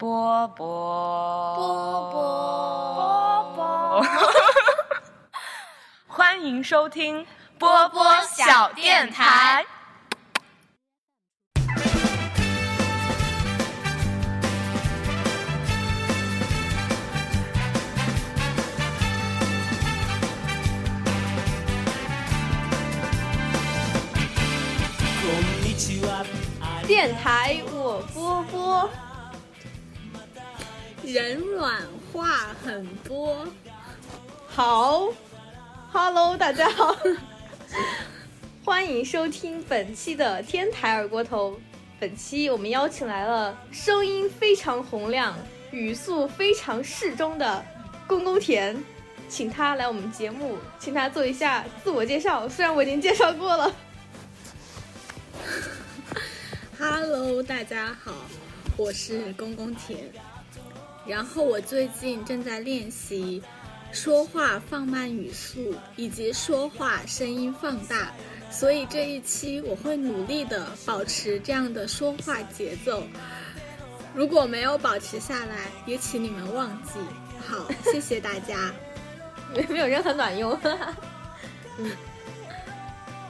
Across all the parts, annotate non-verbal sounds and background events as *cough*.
波波波波波波，*laughs* 欢迎收听波波小电台。电台我波波，人软话很多。好，Hello，大家好，*laughs* 欢迎收听本期的天台二锅头。本期我们邀请来了声音非常洪亮、语速非常适中的公公田，请他来我们节目，请他做一下自我介绍。虽然我已经介绍过了。*laughs* Hello，大家好，我是公公田。然后我最近正在练习说话放慢语速，以及说话声音放大，所以这一期我会努力的保持这样的说话节奏。如果没有保持下来，也请你们忘记。好，谢谢大家。没 *laughs* 没有任何卵用。*laughs* 嗯，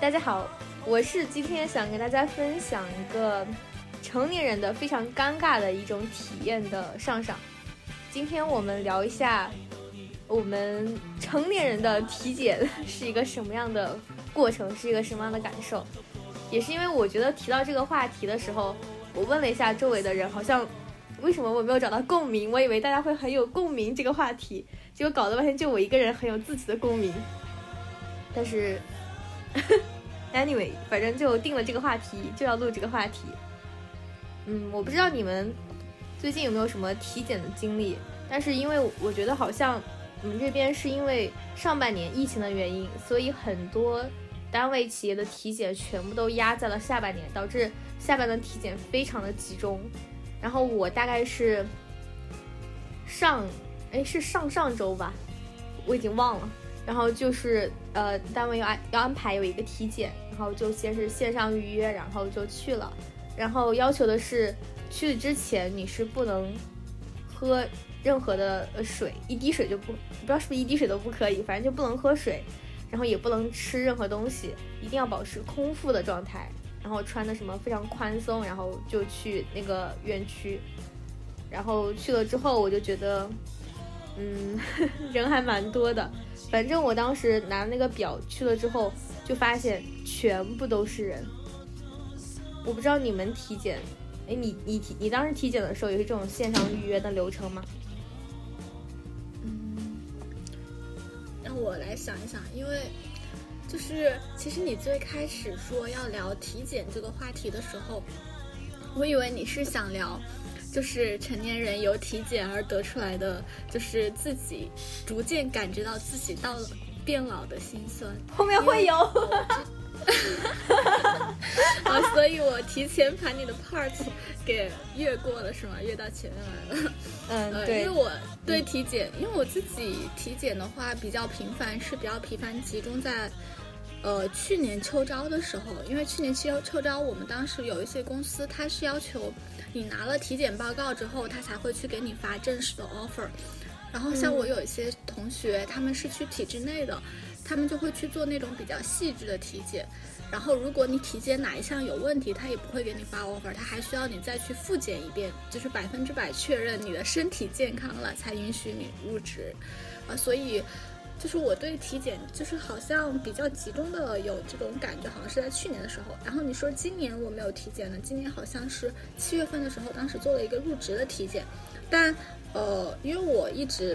大家好，我是今天想给大家分享一个成年人的非常尴尬的一种体验的上上。今天我们聊一下我们成年人的体检是一个什么样的过程，是一个什么样的感受。也是因为我觉得提到这个话题的时候，我问了一下周围的人，好像为什么我没有找到共鸣？我以为大家会很有共鸣这个话题，结果搞得半天就我一个人很有自己的共鸣。但是，anyway，反正就定了这个话题，就要录这个话题。嗯，我不知道你们最近有没有什么体检的经历，但是因为我觉得好像我们这边是因为上半年疫情的原因，所以很多单位企业的体检全部都压在了下半年，导致下半年体检非常的集中。然后我大概是上，哎，是上上周吧，我已经忘了。然后就是呃，单位要安要安排有一个体检，然后就先是线上预约，然后就去了。然后要求的是去之前你是不能喝任何的呃水，一滴水就不不知道是不是一滴水都不可以，反正就不能喝水，然后也不能吃任何东西，一定要保持空腹的状态。然后穿的什么非常宽松，然后就去那个院区。然后去了之后，我就觉得，嗯，*laughs* 人还蛮多的。反正我当时拿那个表去了之后，就发现全部都是人。我不知道你们体检，哎，你你体你当时体检的时候也是这种线上预约的流程吗？嗯，让我来想一想，因为就是其实你最开始说要聊体检这个话题的时候，我以为你是想聊。就是成年人由体检而得出来的，就是自己逐渐感觉到自己到了变老的心酸。后面会有，*laughs* 啊，所以我提前把你的 parts 给越过了，是吗？越到前面来了。嗯，呃、对。因为我对体检，因为我自己体检的话比较频繁，是比较频繁集中在。呃，去年秋招的时候，因为去年秋秋招，我们当时有一些公司，它是要求你拿了体检报告之后，他才会去给你发正式的 offer。然后像我有一些同学，他们是去体制内的，他们就会去做那种比较细致的体检。然后如果你体检哪一项有问题，他也不会给你发 offer，他还需要你再去复检一遍，就是百分之百确认你的身体健康了，才允许你入职。啊，所以。就是我对体检，就是好像比较集中的有这种感觉，好像是在去年的时候。然后你说今年我没有体检呢？今年好像是七月份的时候，当时做了一个入职的体检，但呃，因为我一直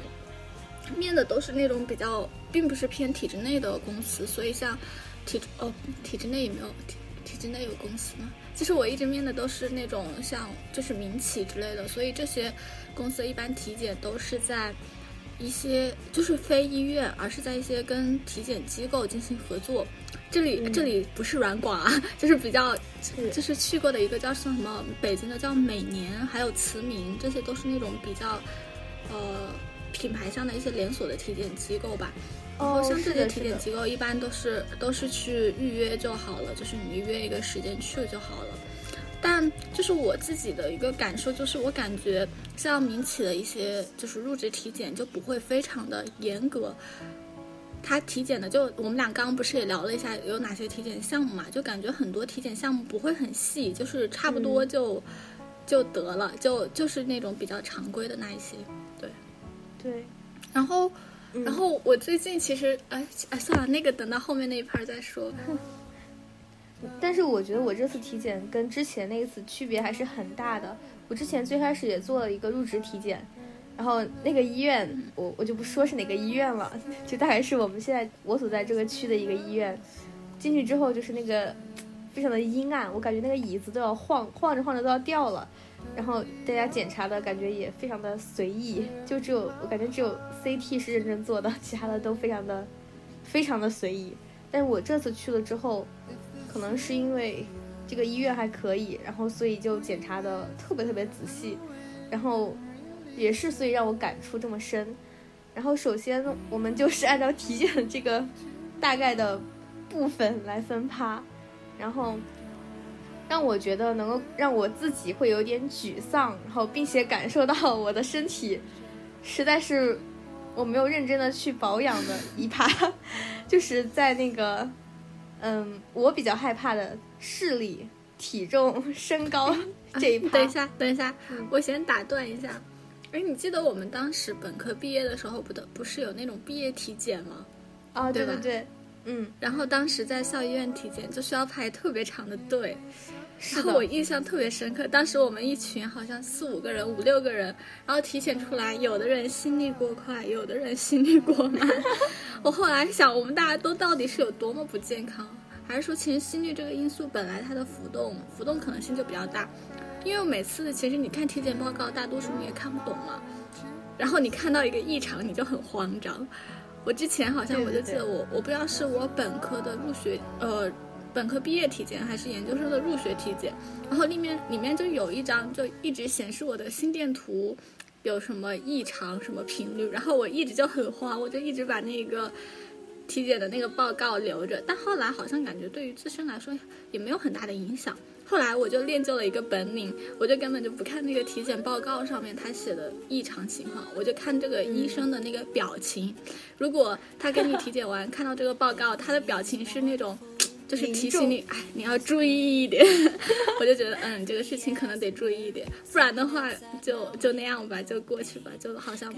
面的都是那种比较，并不是偏体制内的公司，所以像体哦体制内有没有体体制内有公司吗？其实我一直面的都是那种像就是民企之类的，所以这些公司一般体检都是在。一些就是非医院，而是在一些跟体检机构进行合作。这里、嗯这里不是软广啊，*laughs* 就是比较是就是去过的一个叫什么北京的叫每年，还有慈铭，这些都是那种比较呃品牌上的一些连锁的体检机构吧。然后哦，像这些。体检机构一般都是都是去预约就好了，就是你预约一个时间去就好了。但就是我自己的一个感受，就是我感觉像民企的一些就是入职体检就不会非常的严格。他体检的就我们俩刚刚不是也聊了一下有哪些体检项目嘛？就感觉很多体检项目不会很细，就是差不多就、就得了，就就是那种比较常规的那一些。对，然后。嗯然后我最近其实，哎哎，算了，那个等到后面那一盘再说。*laughs* 但是我觉得我这次体检跟之前那一次区别还是很大的。我之前最开始也做了一个入职体检，然后那个医院我我就不说是哪个医院了，*laughs* 就大概是我们现在我所在这个区的一个医院。进去之后就是那个非常的阴暗，我感觉那个椅子都要晃晃着晃着都要掉了。然后大家检查的感觉也非常的随意，就只有我感觉只有 CT 是认真做的，其他的都非常的非常的随意。但是我这次去了之后，可能是因为这个医院还可以，然后所以就检查的特别特别仔细，然后也是所以让我感触这么深。然后首先我们就是按照体检这个大概的部分来分趴，然后让我觉得能够让我自己会有点沮丧，然后并且感受到我的身体实在是我没有认真的去保养的一趴，*laughs* 就是在那个嗯，我比较害怕的视力、体重、身高 *laughs* 这一趴。等一下，等一下，我先打断一下。哎，你记得我们当时本科毕业的时候，不的不是有那种毕业体检吗？啊，对对对对，嗯，然后当时在校医院体检就需要排特别长的队，是的然后我，印象特别深刻。当时我们一群好像四五个人、五六个人，然后体检出来，有的人心率过快，有的人心率过慢。*laughs* 我后来想，我们大家都到底是有多么不健康，还是说其实心率这个因素本来它的浮动浮动可能性就比较大？因为每次其实你看体检报告，大多数你也看不懂嘛，然后你看到一个异常，你就很慌张。我之前好像我就记得我我不知道是我本科的入学呃本科毕业体检还是研究生的入学体检，然后里面里面就有一张就一直显示我的心电图有什么异常什么频率，然后我一直就很慌，我就一直把那个体检的那个报告留着，但后来好像感觉对于自身来说也没有很大的影响。后来我就练就了一个本领，我就根本就不看那个体检报告上面他写的异常情况，我就看这个医生的那个表情。如果他给你体检完，看到这个报告，他的表情是那种，就是提醒你，哎，你要注意一点。*laughs* 我就觉得，嗯，这个事情可能得注意一点，不然的话就就那样吧，就过去吧，就好像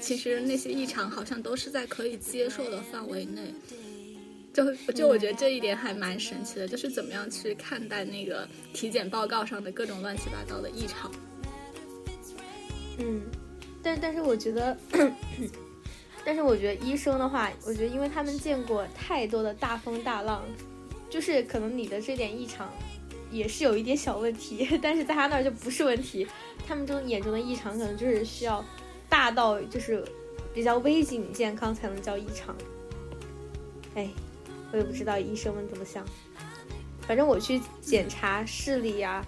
其实那些异常好像都是在可以接受的范围内。就就我觉得这一点还蛮神奇的，就是怎么样去看待那个体检报告上的各种乱七八糟的异常。嗯，但但是我觉得，但是我觉得医生的话，我觉得因为他们见过太多的大风大浪，就是可能你的这点异常也是有一点小问题，*laughs* 但是在他那儿就不是问题，他们中眼中的异常可能就是需要大到就是比较危及你健康才能叫异常。哎，我也不知道医生们怎么想，反正我去检查视力呀、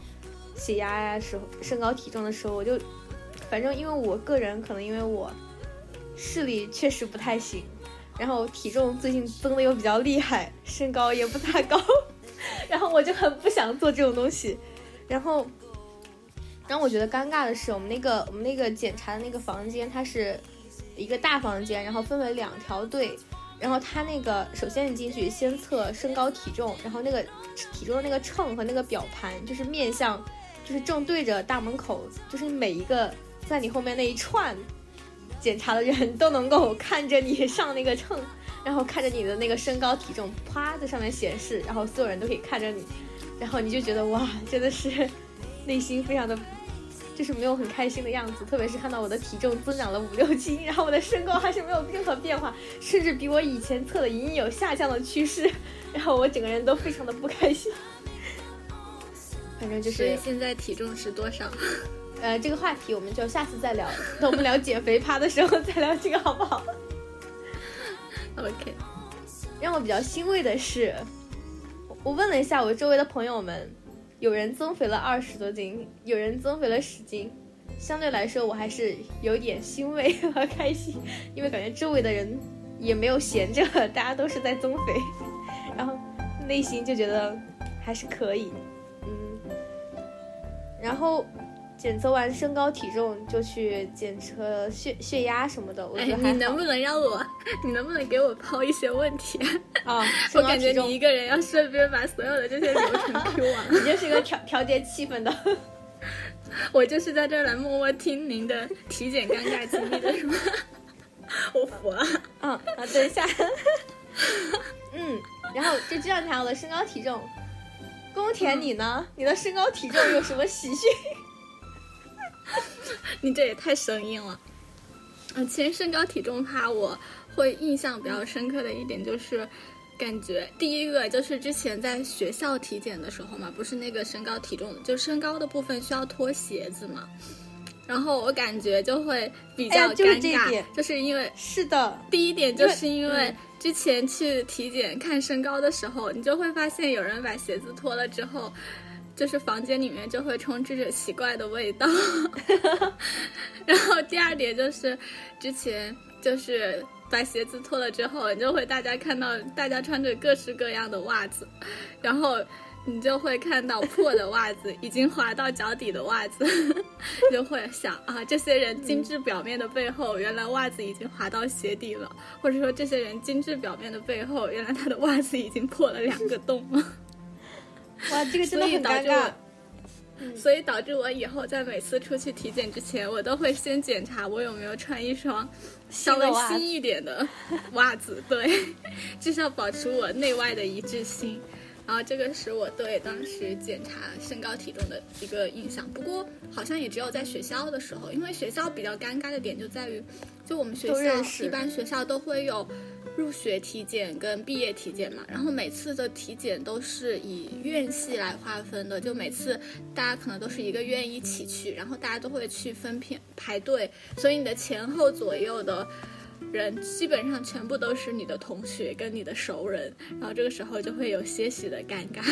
血压呀时候、身高体重的时候，我就。反正因为我个人可能因为我视力确实不太行，然后体重最近增的又比较厉害，身高也不太高，*laughs* 然后我就很不想做这种东西。然后让我觉得尴尬的是，我们那个我们那个检查的那个房间，它是一个大房间，然后分为两条队。然后它那个首先你进去先测身高体重，然后那个体重的那个秤和那个表盘就是面向，就是正对着大门口，就是每一个。在你后面那一串检查的人都能够看着你上那个秤，然后看着你的那个身高体重，啪在上面显示，然后所有人都可以看着你，然后你就觉得哇，真的是内心非常的，就是没有很开心的样子。特别是看到我的体重增长了五六斤，然后我的身高还是没有任何变化，甚至比我以前测的隐隐有下降的趋势，然后我整个人都非常的不开心。反正就是，所以现在体重是多少？*laughs* 呃，这个话题我们就下次再聊。等我们聊减肥趴的时候再聊这个，好不好？OK。让我比较欣慰的是，我问了一下我周围的朋友们，有人增肥了二十多斤，有人增肥了十斤。相对来说，我还是有点欣慰和开心，因为感觉周围的人也没有闲着，大家都是在增肥，然后内心就觉得还是可以。嗯然后检测完身高体重就去检测血血压什么的。我哎，觉得还好你能不能让我，*laughs* 你能不能给我抛一些问题？啊？*laughs* 我感觉你一个人要顺便把所有的这些流程 *laughs* Q 完。你就是一个调调节气氛的。我就是在这儿来默默听您的体检尴尬经历的是吗？我服了。嗯啊，等一下，嗯，然后就这样谈我的身高体重。宫田，你呢？你的身高体重有什么喜讯？*laughs* 你这也太生硬了。嗯，其实身高体重趴，我会印象比较深刻的一点就是，感觉第一个就是之前在学校体检的时候嘛，不是那个身高体重，就身高的部分需要脱鞋子嘛。然后我感觉就会比较哎就是尴尬，这一点就是因为是的，第一点就是因为嗯之前去体检看身高的时候，你就会发现有人把鞋子脱了之后，就是房间里面就会充斥着奇怪的味道。*laughs* 然后第二点就是之前就是把鞋子脱了之后，你就会大家看到大家穿着各式各样的袜子，然后。你就会看到破的袜子，已经滑到脚底的袜子，*laughs* 就会想啊，这些人精致表面的背后，原来袜子已经滑到鞋底了，或者说这些人精致表面的背后，原来他的袜子已经破了两个洞了。*laughs* 哇，这个真的很尴尬。所以导致我以后在每次出去体检之前，我都会先检查我有没有穿一双稍微新一点的袜子，对，*laughs* 至少保持我内外的一致性。然后这个是我对当时检查身高体重的一个印象。不过好像也只有在学校的时候，因为学校比较尴尬的点就在于，就我们学校一般学校都会有入学体检跟毕业体检嘛，然后每次的体检都是以院系来划分的，就每次大家可能都是一个院一起去，然后大家都会去分片排队，所以你的前后左右的。人基本上全部都是你的同学跟你的熟人，然后这个时候就会有些许的尴尬。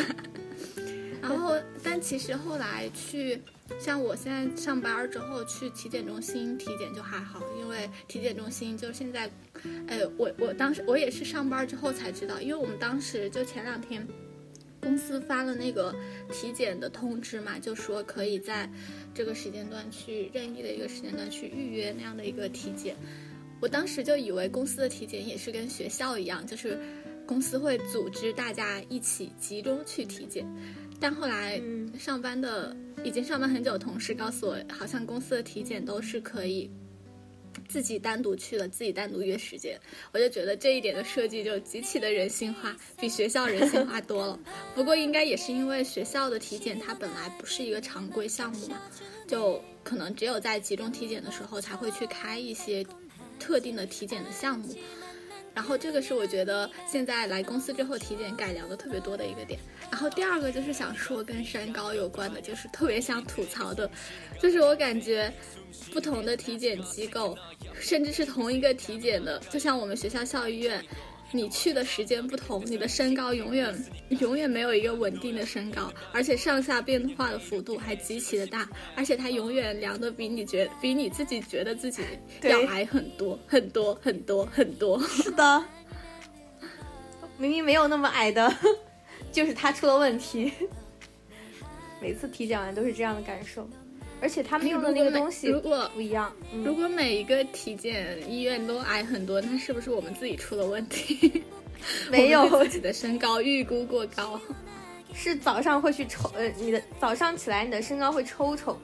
*laughs* 然后，但其实后来去，像我现在上班之后去体检中心体检就还好，因为体检中心就现在，哎，我我当时我也是上班之后才知道，因为我们当时就前两天。公司发了那个体检的通知嘛，就说可以在这个时间段去任意的一个时间段去预约那样的一个体检。我当时就以为公司的体检也是跟学校一样，就是公司会组织大家一起集中去体检。但后来嗯上班的已经上班很久的同事告诉我，好像公司的体检都是可以自己单独去的，自己单独约时间。我就觉得这一点的设计就极其的人性化，比学校人性化多了。不过应该也是因为学校的体检它本来不是一个常规项目嘛，就可能只有在集中体检的时候才会去开一些特定的体检的项目。然后这个是我觉得现在来公司之后体检改良的特别多的一个点。然后第二个就是想说跟身高有关的，就是特别想吐槽的，就是我感觉不同的体检机构，甚至是同一个体检的，就像我们学校校医院。你去的时间不同，你的身高永远永远没有一个稳定的身高，而且上下变化的幅度还极其的大，而且它永远量的比你觉比你自己觉得自己要矮很多很多很多很多。*laughs* 是的，明明没有那么矮的，*laughs* 就是他出了问题。*laughs* 每次体检完都是这样的感受，而且他们用的那个东西如果不一样。嗯如果每一个体检医院都矮很多，那是不是我们自己出了问题？*laughs* 没有自己的身高预估过高。是早上会去抽，呃，你的早上起来你的身高会抽抽，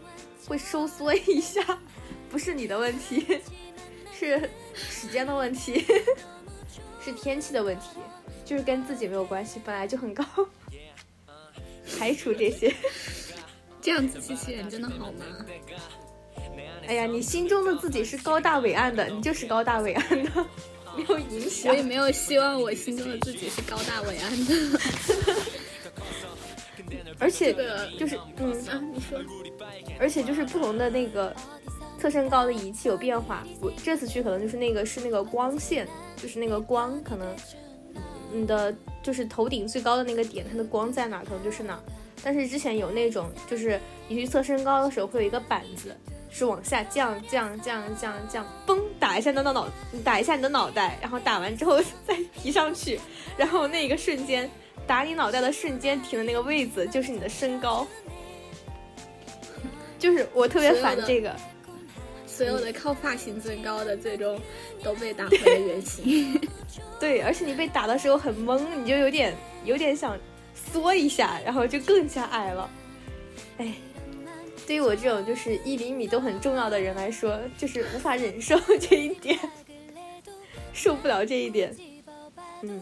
会收缩一下，*laughs* 不是你的问题，*laughs* 是时间的问题，是天气的问题，就是跟自己没有关系，本来就很高。排除这些，这样子机器人真的好吗？哎呀，你心中的自己是高大伟岸的，你就是高大伟岸的，*laughs* 没有影响我也。没有希望我心中的自己是高大伟岸的。*laughs* 而且这个就是，嗯，啊，你说，而且就是不同的那个测身高的仪器有变化。我这次去可能就是那个是那个光线，就是那个光，可能你的就是头顶最高的那个点，它的光在哪，可能就是哪儿。但是之前有那种，就是你去测身高的时候，会有一个板子是往下降、降、降、降、降，嘣打一下你的脑，打一下你的脑袋，然后打完之后 *laughs* 再提上去，然后那一个瞬间打你脑袋的瞬间停的那个位子就是你的身高。就是我特别烦这个。所有的靠发型增高的，最终都被打回了原形。*laughs* 对，而且你被打的时候很懵，你就有点有点想缩一下，然后就更加矮了。哎，对于我这种就是一厘米都很重要的人来说，就是无法忍受这一点，*laughs* 受不了这一点。嗯。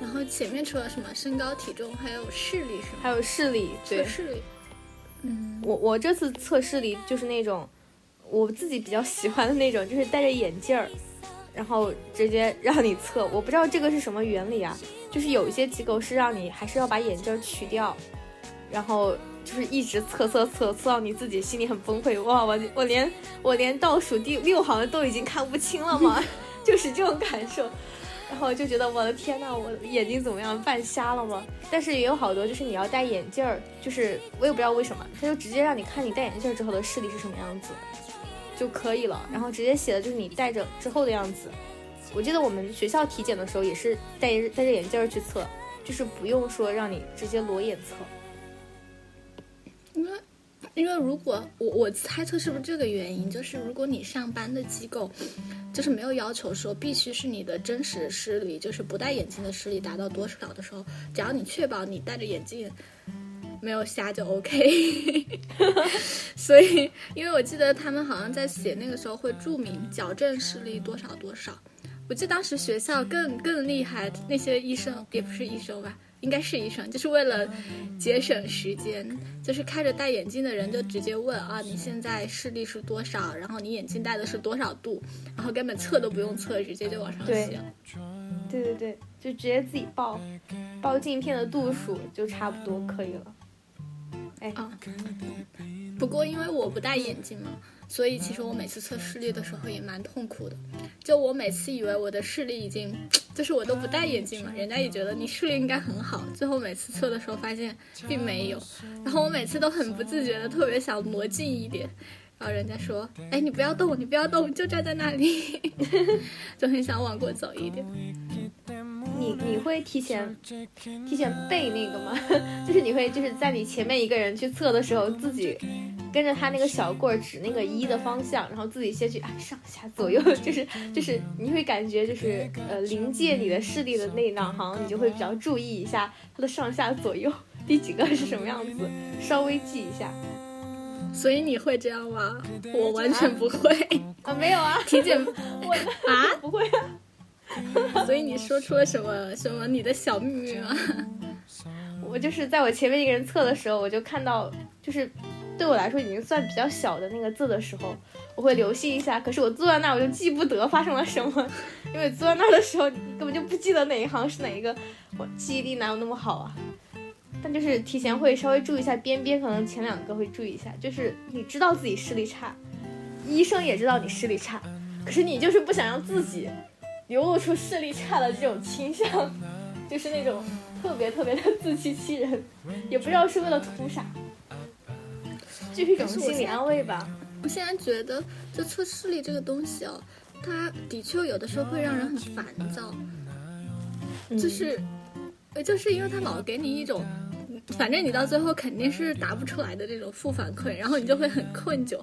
然后前面除了什么身高、体重，还有视力是吗？还有视力，对视力。嗯，我我这次测视力就是那种。我自己比较喜欢的那种，就是戴着眼镜儿，然后直接让你测。我不知道这个是什么原理啊？就是有一些机构是让你还是要把眼镜取掉，然后就是一直测测测测到你自己心里很崩溃。哇，我我连我连倒数第六行都已经看不清了吗？*laughs* 就是这种感受。然后就觉得我的天呐，我眼睛怎么样？半瞎了吗？但是也有好多就是你要戴眼镜儿，就是我也不知道为什么，他就直接让你看你戴眼镜之后的视力是什么样子。就可以了，然后直接写的就是你戴着之后的样子。我记得我们学校体检的时候也是戴戴着眼镜去测，就是不用说让你直接裸眼测。因为，因为如果我我猜测是不是这个原因，就是如果你上班的机构，就是没有要求说必须是你的真实视力，就是不戴眼镜的视力达到多少的时候，只要你确保你戴着眼镜。没有瞎就 OK，*laughs* 所以因为我记得他们好像在写那个时候会注明矫正视力多少多少。我记得当时学校更更厉害，那些医生也不是医生吧，应该是医生，就是为了节省时间，就是开着戴眼镜的人就直接问啊，你现在视力是多少？然后你眼镜戴的是多少度？然后根本测都不用测，直接就往上写。对对对，就直接自己报报镜片的度数就差不多可以了。哎啊，不过因为我不戴眼镜嘛，所以其实我每次测视力的时候也蛮痛苦的。就我每次以为我的视力已经，就是我都不戴眼镜嘛，人家也觉得你视力应该很好。最后每次测的时候发现并没有，然后我每次都很不自觉的特别想挪近一点，然后人家说，哎，你不要动，你不要动，就站在那里，*laughs* 就很想往过走一点。你你会提前提前背那个吗？*laughs* 就是你会就是在你前面一个人去测的时候，自己跟着他那个小棍儿指那个一的方向，然后自己先去啊上下左右，就是就是你会感觉就是呃临界你的视力的那两行，你就会比较注意一下它的上下左右第几个是什么样子，稍微记一下。所以你会这样吗？我完全不会啊，没有啊，体检 *laughs* 我啊不会啊。*laughs* 所以你说出了什么什么你的小秘密吗？*laughs* 我就是在我前面一个人测的时候，我就看到，就是对我来说已经算比较小的那个字的时候，我会留心一下。可是我坐在那儿，我就记不得发生了什么，因为坐在那儿的时候，你根本就不记得哪一行是哪一个。我记忆力哪有那么好啊？但就是提前会稍微注意一下边边，可能前两个会注意一下。就是你知道自己视力差，医生也知道你视力差，可是你就是不想让自己。流露出视力差的这种倾向，就是那种特别特别的自欺欺人，也不知道是为了图啥，就是一种心理安慰吧。我现在觉得，就测视力这个东西哦，它的确有的时候会让人很烦躁，就是，就是因为它老给你一种，反正你到最后肯定是答不出来的这种负反馈，然后你就会很困窘，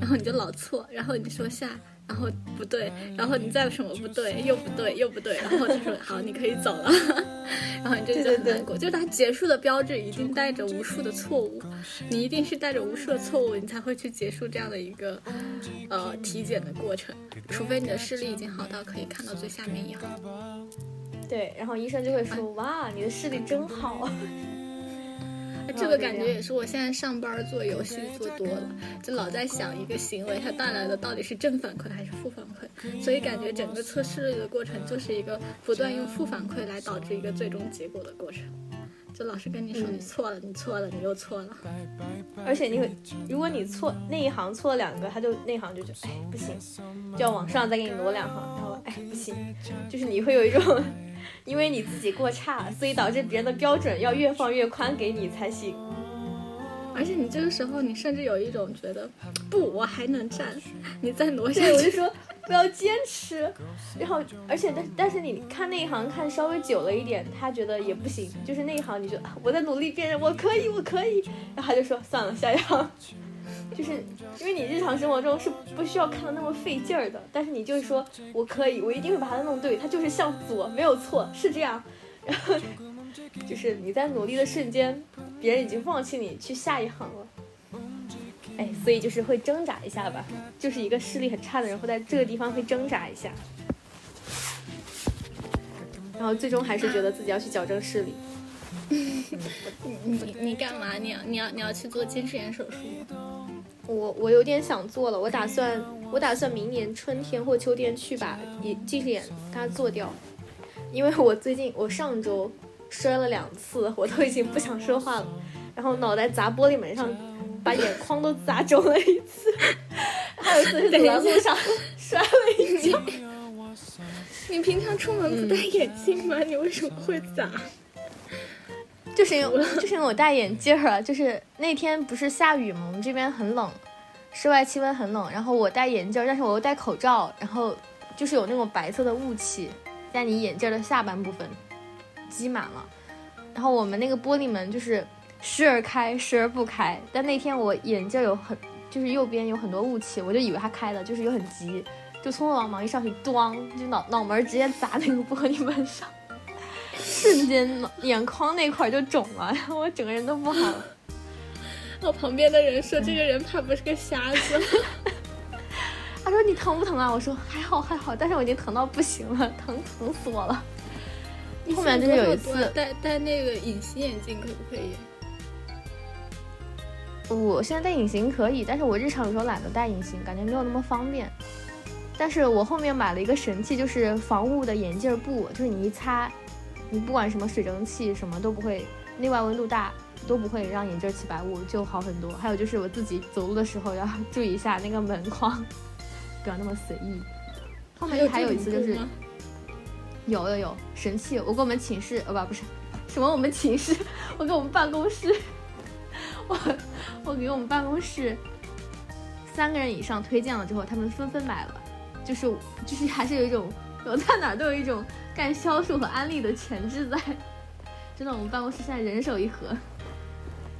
然后你就老错，然后你说下。然后不对，然后你再什么不对，又不对，又不对，然后他说好，你可以走了，*laughs* 然后你就觉得很难过。就是它结束的标志一定带着无数的错误，你一定是带着无数的错误，你才会去结束这样的一个呃体检的过程，除非你的视力已经好到可以看到最下面一行。对，然后医生就会说哇，你的视力真好。这个感觉也是我现在上班做游戏做多了，就老在想一个行为它带来的到底是正反馈还是负反馈，所以感觉整个测试的过程就是一个不断用负反馈来导致一个最终结果的过程。就老是跟你说你错了，你错了，你又错了，而且你会，如果你错那一行错了两个，他就那行就觉得哎不行，就要往上再给你挪两行，然后哎不行，就是你会有一种。因为你自己过差，所以导致别人的标准要越放越宽给你才行。而且你这个时候，你甚至有一种觉得，不，我还能站，*laughs* 你再挪下。我就说不要坚持。然后，而且但但是你看那一行看稍微久了一点，他觉得也不行。就是那一行，你就我在努力辨认，我可以，我可以。然后他就说算了，下一行。就是因为你日常生活中是不需要看的那么费劲儿的，但是你就是说我可以，我一定会把它弄对，它就是向左，没有错，是这样。然后就是你在努力的瞬间，别人已经放弃你去下一行了。哎，所以就是会挣扎一下吧，就是一个视力很差的人会在这个地方会挣扎一下，然后最终还是觉得自己要去矫正视力。*laughs* 你你你干嘛？你要你要你要去做近视眼手术吗？我我有点想做了，我打算我打算明年春天或秋天去把眼近视眼给它做掉，因为我最近我上周摔了两次，我都已经不想说话了，然后脑袋砸玻璃门上。把眼眶都砸肿了一次，还有一次是走在路上 *laughs* 摔了一跤。你平常出门不戴眼镜吗？你为什么会砸？就是因为 *laughs* 就是因为我戴眼镜儿，就是那天不是下雨吗？我们这边很冷，室外气温很冷。然后我戴眼镜，但是我又戴口罩，然后就是有那种白色的雾气在你眼镜的下半部分积满了。然后我们那个玻璃门就是。时而开，时而不开。但那天我眼镜有很，就是右边有很多雾气，我就以为它开了，就是又很急，就匆匆忙忙一上去，咣，就脑脑门直接砸那个玻璃门上，瞬间眼眶那块就肿了，然 *laughs* 后我整个人都不好了。*laughs* 我旁边的人说：“这个人怕不是个瞎子。*laughs* ”他说：“你疼不疼啊？”我说：“还好还好，但是我已经疼到不行了，疼疼死我了。”后面就是有一次戴戴那个隐形眼镜可不可以？我现在戴隐形可以，但是我日常有时候懒得戴隐形，感觉没有那么方便。但是我后面买了一个神器，就是防雾的眼镜布，就是你一擦，你不管什么水蒸气什么都不会，内外温度大都不会让眼镜起白雾，就好很多。还有就是我自己走路的时候要 *laughs* 注意一下那个门框，*laughs* 不要那么随意。后面还有一次就是，有有有神器，我跟我们寝室，呃不不是，什么我们寝室，*laughs* 我跟我们办公室。我我给我们办公室三个人以上推荐了之后，他们纷纷买了，就是就是还是有一种我在哪都有一种干销售和安利的潜质在。真的，我们办公室现在人手一盒，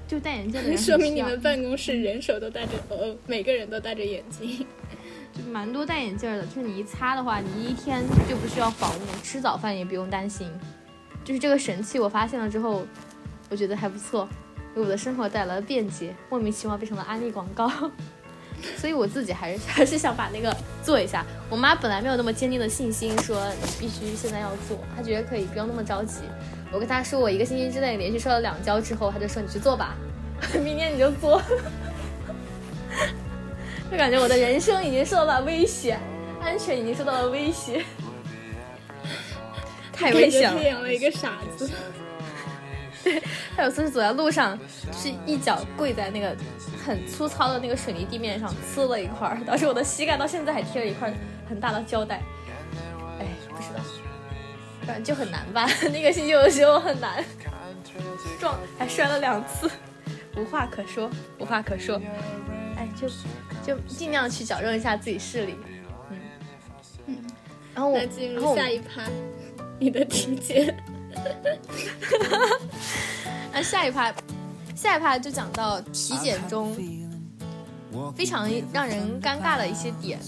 就戴眼镜的人说明你们办公室人手都戴着，呃，每个人都戴着眼镜，*laughs* 就蛮多戴眼镜的。就是你一擦的话，你一天就不需要防雾，吃早饭也不用担心。就是这个神器，我发现了之后，我觉得还不错。给我的生活带来了便捷，莫名其妙变成了安利广告，所以我自己还是 *laughs* 还是想把那个做一下。我妈本来没有那么坚定的信心，说你必须现在要做，她觉得可以不用那么着急。我跟她说我一个星期之内连续摔了两跤之后，她就说你去做吧，*laughs* 明天你就做。*laughs* 就感觉我的人生已经受到了威胁，安全已经受到了威胁，太危险了。养了一个傻子。对，他有次是走在路上，是一脚跪在那个很粗糙的那个水泥地面上，呲了一块，导致我的膝盖到现在还贴了一块很大的胶带。哎，不知道，反正就很难吧。*laughs* 那个星期的时候很难，撞还摔了两次，无话可说，无话可说。哎，就就尽量去矫正一下自己视力。嗯嗯，然后我进入下一趴，你的体检。*laughs* 那下一趴，下一趴就讲到体检中非常让人尴尬的一些点。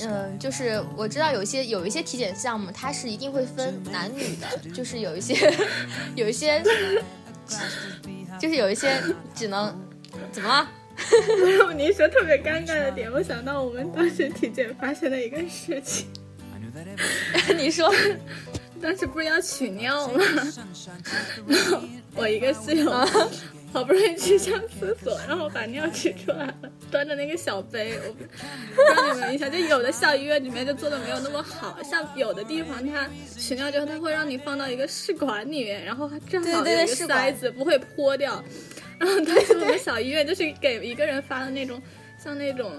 嗯，就是我知道有一些有一些体检项目，它是一定会分男女的，就是有一些 *laughs* 有一些，就是有一些只能怎么了？没有，你说特别尴尬的点，我想到我们当时体检发现的一个事情。*laughs* 你说。当时不是要取尿吗？然 *laughs* 后我一个室友好不容易去上厕所，然后把尿取出来了，端着那个小杯。我不知道你们印象，就有的校医院里面就做的没有那么好，像有的地方它取尿之后，它会让你放到一个试管里面，然后正好有一个塞子不会泼掉。然后当时我们小医院就是给一个人发的那种，像那种。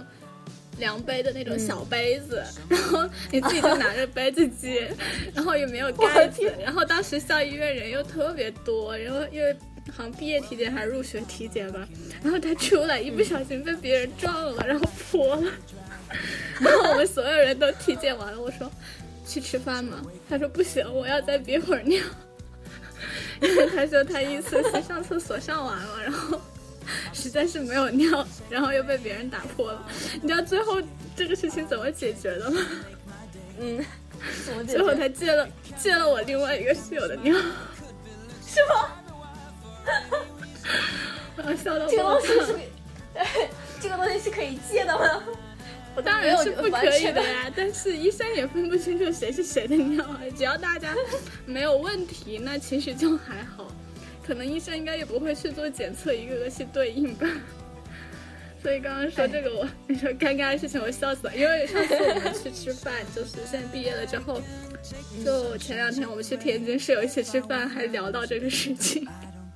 量杯的那种小杯子，然后你自己就拿着杯子接，*laughs* 然后也没有盖子，然后当时校医院人又特别多，然后因为好像毕业体检还是入学体检吧，然后他出来一不小心被别人撞了，然后泼了，*laughs* 然后我们所有人都体检完了，我说去吃饭吗？他说不行，我要再憋会儿尿，*laughs* 因为他说他一次性上厕所上完了，然后实在是没有尿。*laughs* 然后又被别人打破了。你知道最后这个事情怎么解决的吗？嗯，最后他借了借了我另外一个室友的尿，是吗？我 *laughs* 要笑到这个东西是，*laughs* 这个东西是可以借的吗？我当然是不可以的呀，但是医生也分不清楚谁是谁的尿啊。只要大家没有问题，那其实就还好。可能医生应该也不会去做检测，一个个去对应吧。*laughs* 所以刚刚说这个我，你说尴尬的事情，我笑死了。因为上次我们去吃饭，就是现在毕业了之后，就前两天我们去天津室友一起吃饭，还聊到这个事情，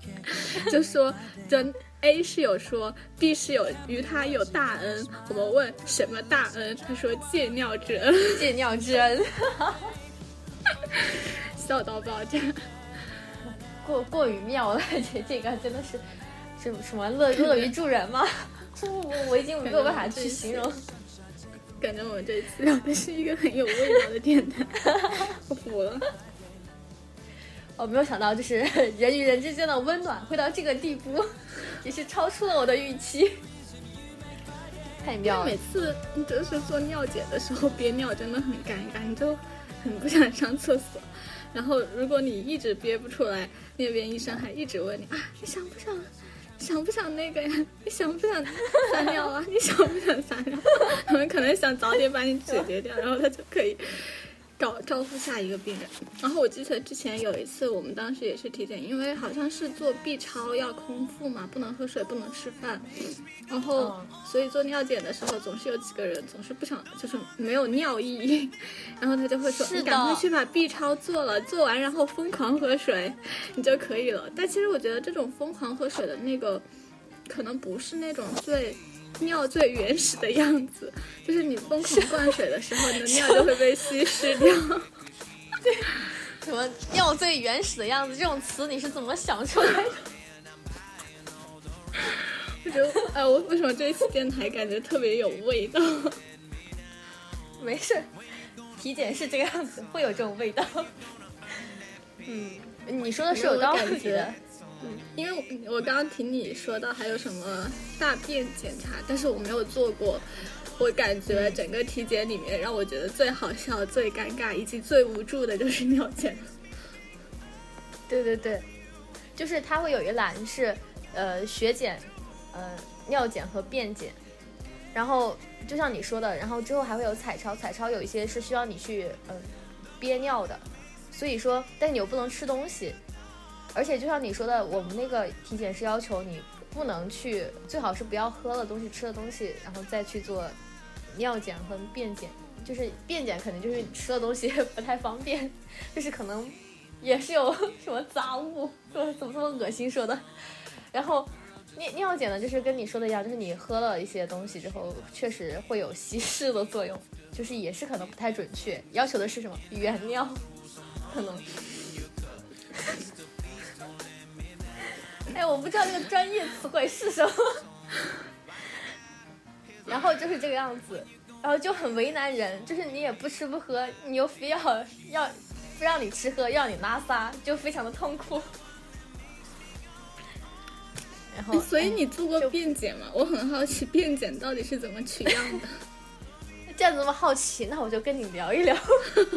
*laughs* 就说就 A 室友说 B 室友与他有大恩，我们问什么大恩，他说借尿之恩，借尿之恩，*laughs* 笑到爆炸，过过于妙了，*laughs* 这这个真的是什什么乐乐于助人吗？*laughs* 我我已经没有办法去形容。*laughs* 感觉我们这次聊的是一个很有味道的电台，我服了。我没有想到，就是人与人之间的温暖会到这个地步，也是超出了我的预期。太妙了！每次就是做尿检的时候憋尿真的很尴尬，你就很不想上厕所。然后如果你一直憋不出来，那边医生还一直问你啊，你想不想？想不想那个呀？你想不想撒尿啊？你想不想撒尿？*laughs* 他们可能想早点把你解决掉，然后他就可以照照顾下一个病人。然后我记得之前有一次，我们当时也是体检，因为好像是做 B 超要空腹嘛，不能喝水，不能吃饭。然后所以做尿检的时候，总是有几个人总是不想，就是没有尿意。*laughs* 然后他就会说：“你赶快去把 B 超做了，做完然后疯狂喝水，你就可以了。”但其实我觉得这种疯狂喝水的那个，可能不是那种最尿最原始的样子，*laughs* 就是你疯狂灌水的时候，你的尿就会被稀释掉。对，什么尿最原始的样子这种词你是怎么想出来的？我觉得，哎，我为什么这一期电台感觉特别有味道？*laughs* 没事。体检是这个样子，会有这种味道。*laughs* 嗯，你说的是有道理的。嗯，因为我刚刚听你说到还有什么大便检查，但是我没有做过。我感觉整个体检里面，让我觉得最好笑、最尴尬以及最无助的就是尿检。对对对，就是它会有一栏是呃血检、呃尿检和便检。然后就像你说的，然后之后还会有彩超，彩超有一些是需要你去嗯憋尿的，所以说，但你又不能吃东西，而且就像你说的，我们那个体检是要求你不能去，最好是不要喝了东西、吃了东西，然后再去做尿检和便检，就是便检可能就是吃了东西 *laughs* 不太方便，就是可能也是有 *laughs* 什么杂物，说怎么这么恶心说的，然后。尿尿检呢，就是跟你说的一样，就是你喝了一些东西之后，确实会有稀释的作用，就是也是可能不太准确。要求的是什么原尿，可能。哎，我不知道那个专业词汇是什么。然后就是这个样子，然后就很为难人，就是你也不吃不喝，你又非要要不让你吃喝，要你拉撒，就非常的痛苦。然后，所以你做过便检吗？我很好奇便检到底是怎么取样的。*laughs* 这样这么好奇，那我就跟你聊一聊。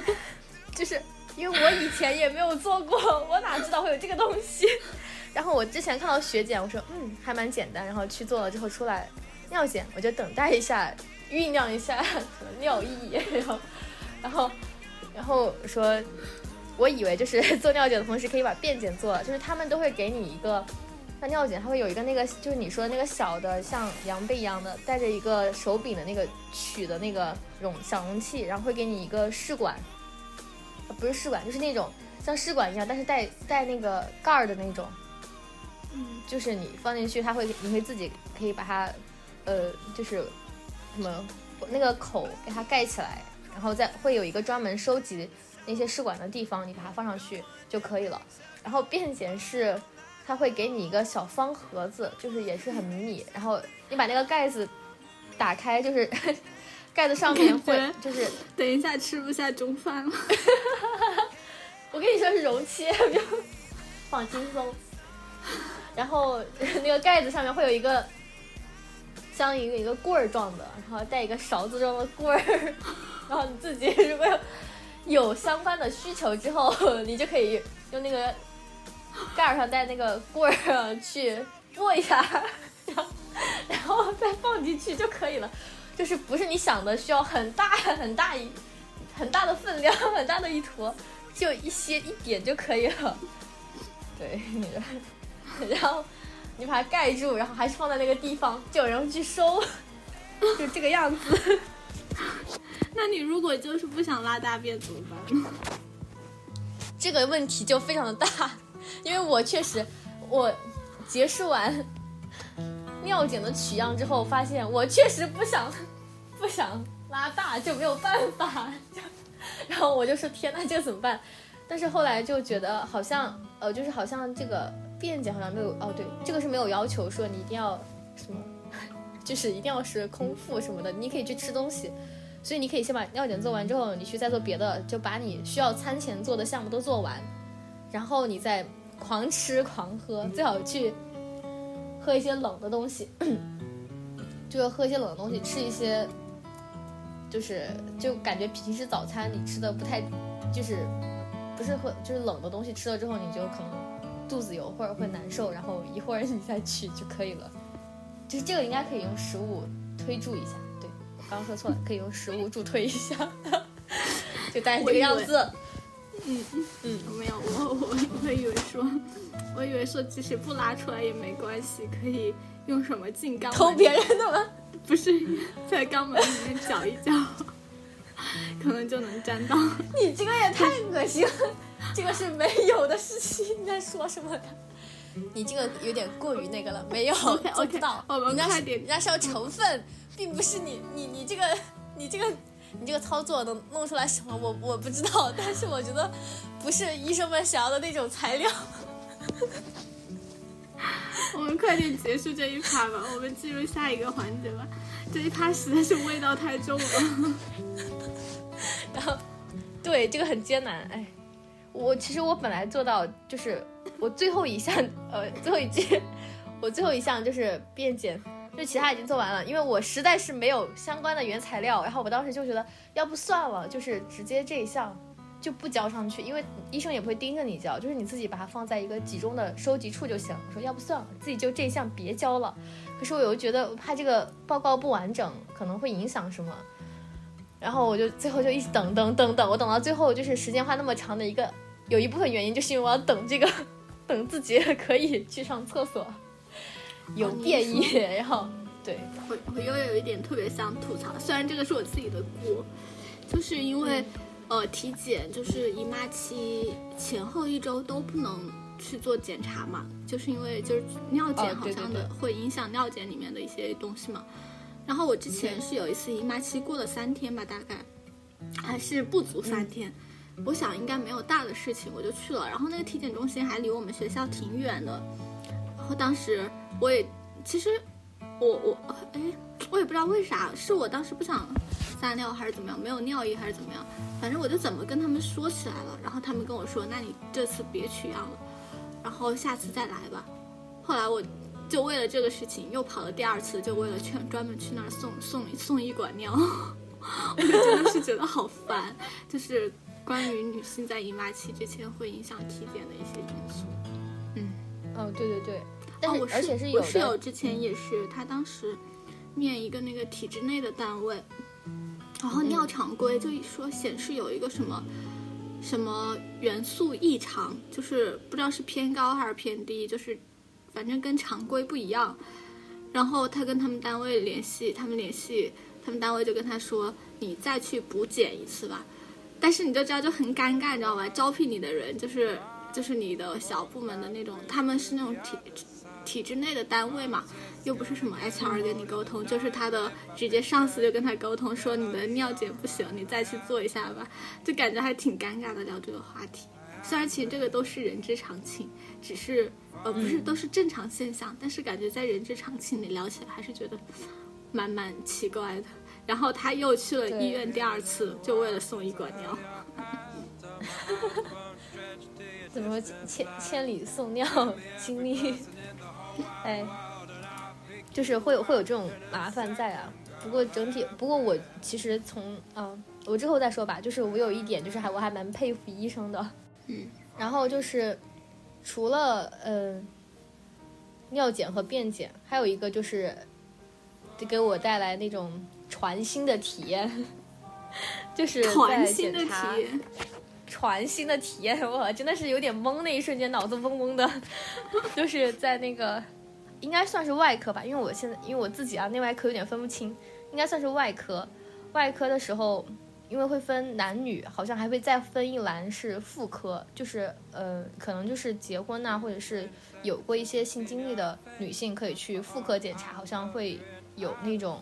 *laughs* 就是因为我以前也没有做过，我哪知道会有这个东西。然后我之前看到血检，我说嗯还蛮简单，然后去做了之后出来尿检，我就等待一下酝酿一下尿意，然后然后然后说，我以为就是做尿检的同时可以把便检做了，就是他们都会给你一个。那尿检它会有一个那个，就是你说的那个小的像量杯一样的，带着一个手柄的那个取的那个容小容器，然后会给你一个试管，不是试管，就是那种像试管一样，但是带带那个盖儿的那种。嗯，就是你放进去，它会你会自己可以把它，呃，就是什么那个口给它盖起来，然后再会有一个专门收集那些试管的地方，你把它放上去就可以了。然后便携是。它会给你一个小方盒子，就是也是很迷你。然后你把那个盖子打开，就是 *laughs* 盖子上面会就是等一下吃不下中饭了。*laughs* 我跟你说是容器，*laughs* 放轻松。然后那个盖子上面会有一个像一个一个棍儿状的，然后带一个勺子状的棍儿，*laughs* 然后你自己如果有相关的需求之后，你就可以用那个盖儿上带那个棍儿去握一下，然 *laughs* 后然后再放进去就可以了。就是不是你想的需要很大很大一很大的分量，很大的一坨，就一些一点就可以了。*laughs* 对，然后你把它盖住，然后还是放在那个地方，就有人去收，就这个样子。*laughs* 那你如果就是不想拉大便怎么办？*laughs* 这个问题就非常的大，因为我确实，我结束完尿检的取样之后，发现我确实不想不想拉大，就没有办法。然后我就说天呐，这个怎么办？但是后来就觉得好像呃，就是好像这个便检好像没有哦，对，这个是没有要求说你一定要什么，*laughs* 就是一定要是空腹什么的，你可以去吃东西。所以你可以先把尿检做完之后，你去再做别的，就把你需要餐前做的项目都做完，然后你再狂吃狂喝，最好去喝一些冷的东西，*clears throat* 就是喝一些冷的东西，吃一些，就是就感觉平时早餐你吃的不太，就是不是喝就是冷的东西吃了之后，你就可能肚子有或者会难受，然后一会儿你再去就可以了，就是这个应该可以用食物推助一下。对我刚说错了，可以用食物助推一下，就大概这个样子。嗯嗯，没有，我我我以为说，我以为说即使不拉出来也没关系，可以用什么进肛门？偷别人的吗？不是，在肛门里面搅一搅，可能就能沾到。*laughs* 你这个也太恶心了，这个是没有的事情，你在说什么的？你这个有点过于那个了，没有 *laughs* 做不到。我们快点，人家是要成分。并不是你你你这个你这个你这个操作能弄出来什么我我不知道，但是我觉得不是医生们想要的那种材料。*laughs* 我们快点结束这一趴吧，我们进入下一个环节吧。这一趴实在是味道太重了。*laughs* 然后，对这个很艰难。哎，我其实我本来做到就是我最后一项呃最后一句，*laughs* 我最后一项就是便检。就其他已经做完了，因为我实在是没有相关的原材料，然后我当时就觉得，要不算了，就是直接这一项就不交上去，因为医生也不会盯着你交，就是你自己把它放在一个集中的收集处就行。我说要不算了，自己就这一项别交了。可是我又觉得我怕这个报告不完整，可能会影响什么，然后我就最后就一直等等等等，我等到最后就是时间花那么长的一个，*laughs* 有一部分原因就是因为我要等这个，*laughs* 等自己可以去上厕所。有便意，然后对我我又有一点特别想吐槽，虽然这个是我自己的锅，就是因为呃体检就是姨妈期前后一周都不能去做检查嘛，就是因为就是尿检好像的会影响尿检里面的一些东西嘛。然后我之前是有一次姨妈期过了三天吧，大概还是不足三天，我想应该没有大的事情，我就去了。然后那个体检中心还离我们学校挺远的，然后当时。我也其实，我我哎，我也不知道为啥，是我当时不想撒尿还是怎么样，没有尿意还是怎么样，反正我就怎么跟他们说起来了，然后他们跟我说，那你这次别取样了，然后下次再来吧。后来我就为了这个事情又跑了第二次，就为了去专门去那儿送送送一管尿，*laughs* 我就真的是觉得好烦，就是关于女性在姨妈期之前会影响体检的一些因素。嗯，哦，对对对。哦，我而且是我室友之前也是，他当时面一个那个体制内的单位，然后尿常规就说显示有一个什么什么元素异常，就是不知道是偏高还是偏低，就是反正跟常规不一样。然后他跟他们单位联系，他们联系他们单位就跟他说，你再去补检一次吧。但是你就知道就很尴尬，你知道吧？招聘你的人就是就是你的小部门的那种，他们是那种体。体制内的单位嘛，又不是什么 HR 跟你沟通，就是他的直接上司就跟他沟通说你的尿检不行，你再去做一下吧，就感觉还挺尴尬的聊这个话题。虽然其实这个都是人之常情，只是呃不是都是正常现象，但是感觉在人之常情里聊起来还是觉得蛮蛮奇怪的。然后他又去了医院第二次，就为了送一管尿。*laughs* 怎么千千里送尿经历？*laughs* 哎，就是会有会有这种麻烦在啊。不过整体，不过我其实从嗯，我之后再说吧。就是我有一点，就是还我还蛮佩服医生的。嗯。然后就是除了嗯尿检和便检，还有一个就是给我带来那种全新的体验，*laughs* 就是在检查。全新的体验，我真的是有点懵，那一瞬间脑子嗡嗡的，*laughs* 就是在那个应该算是外科吧，因为我现在因为我自己啊内外科有点分不清，应该算是外科。外科的时候，因为会分男女，好像还会再分一栏是妇科，就是呃可能就是结婚呐，或者是有过一些性经历的女性可以去妇科检查，好像会有那种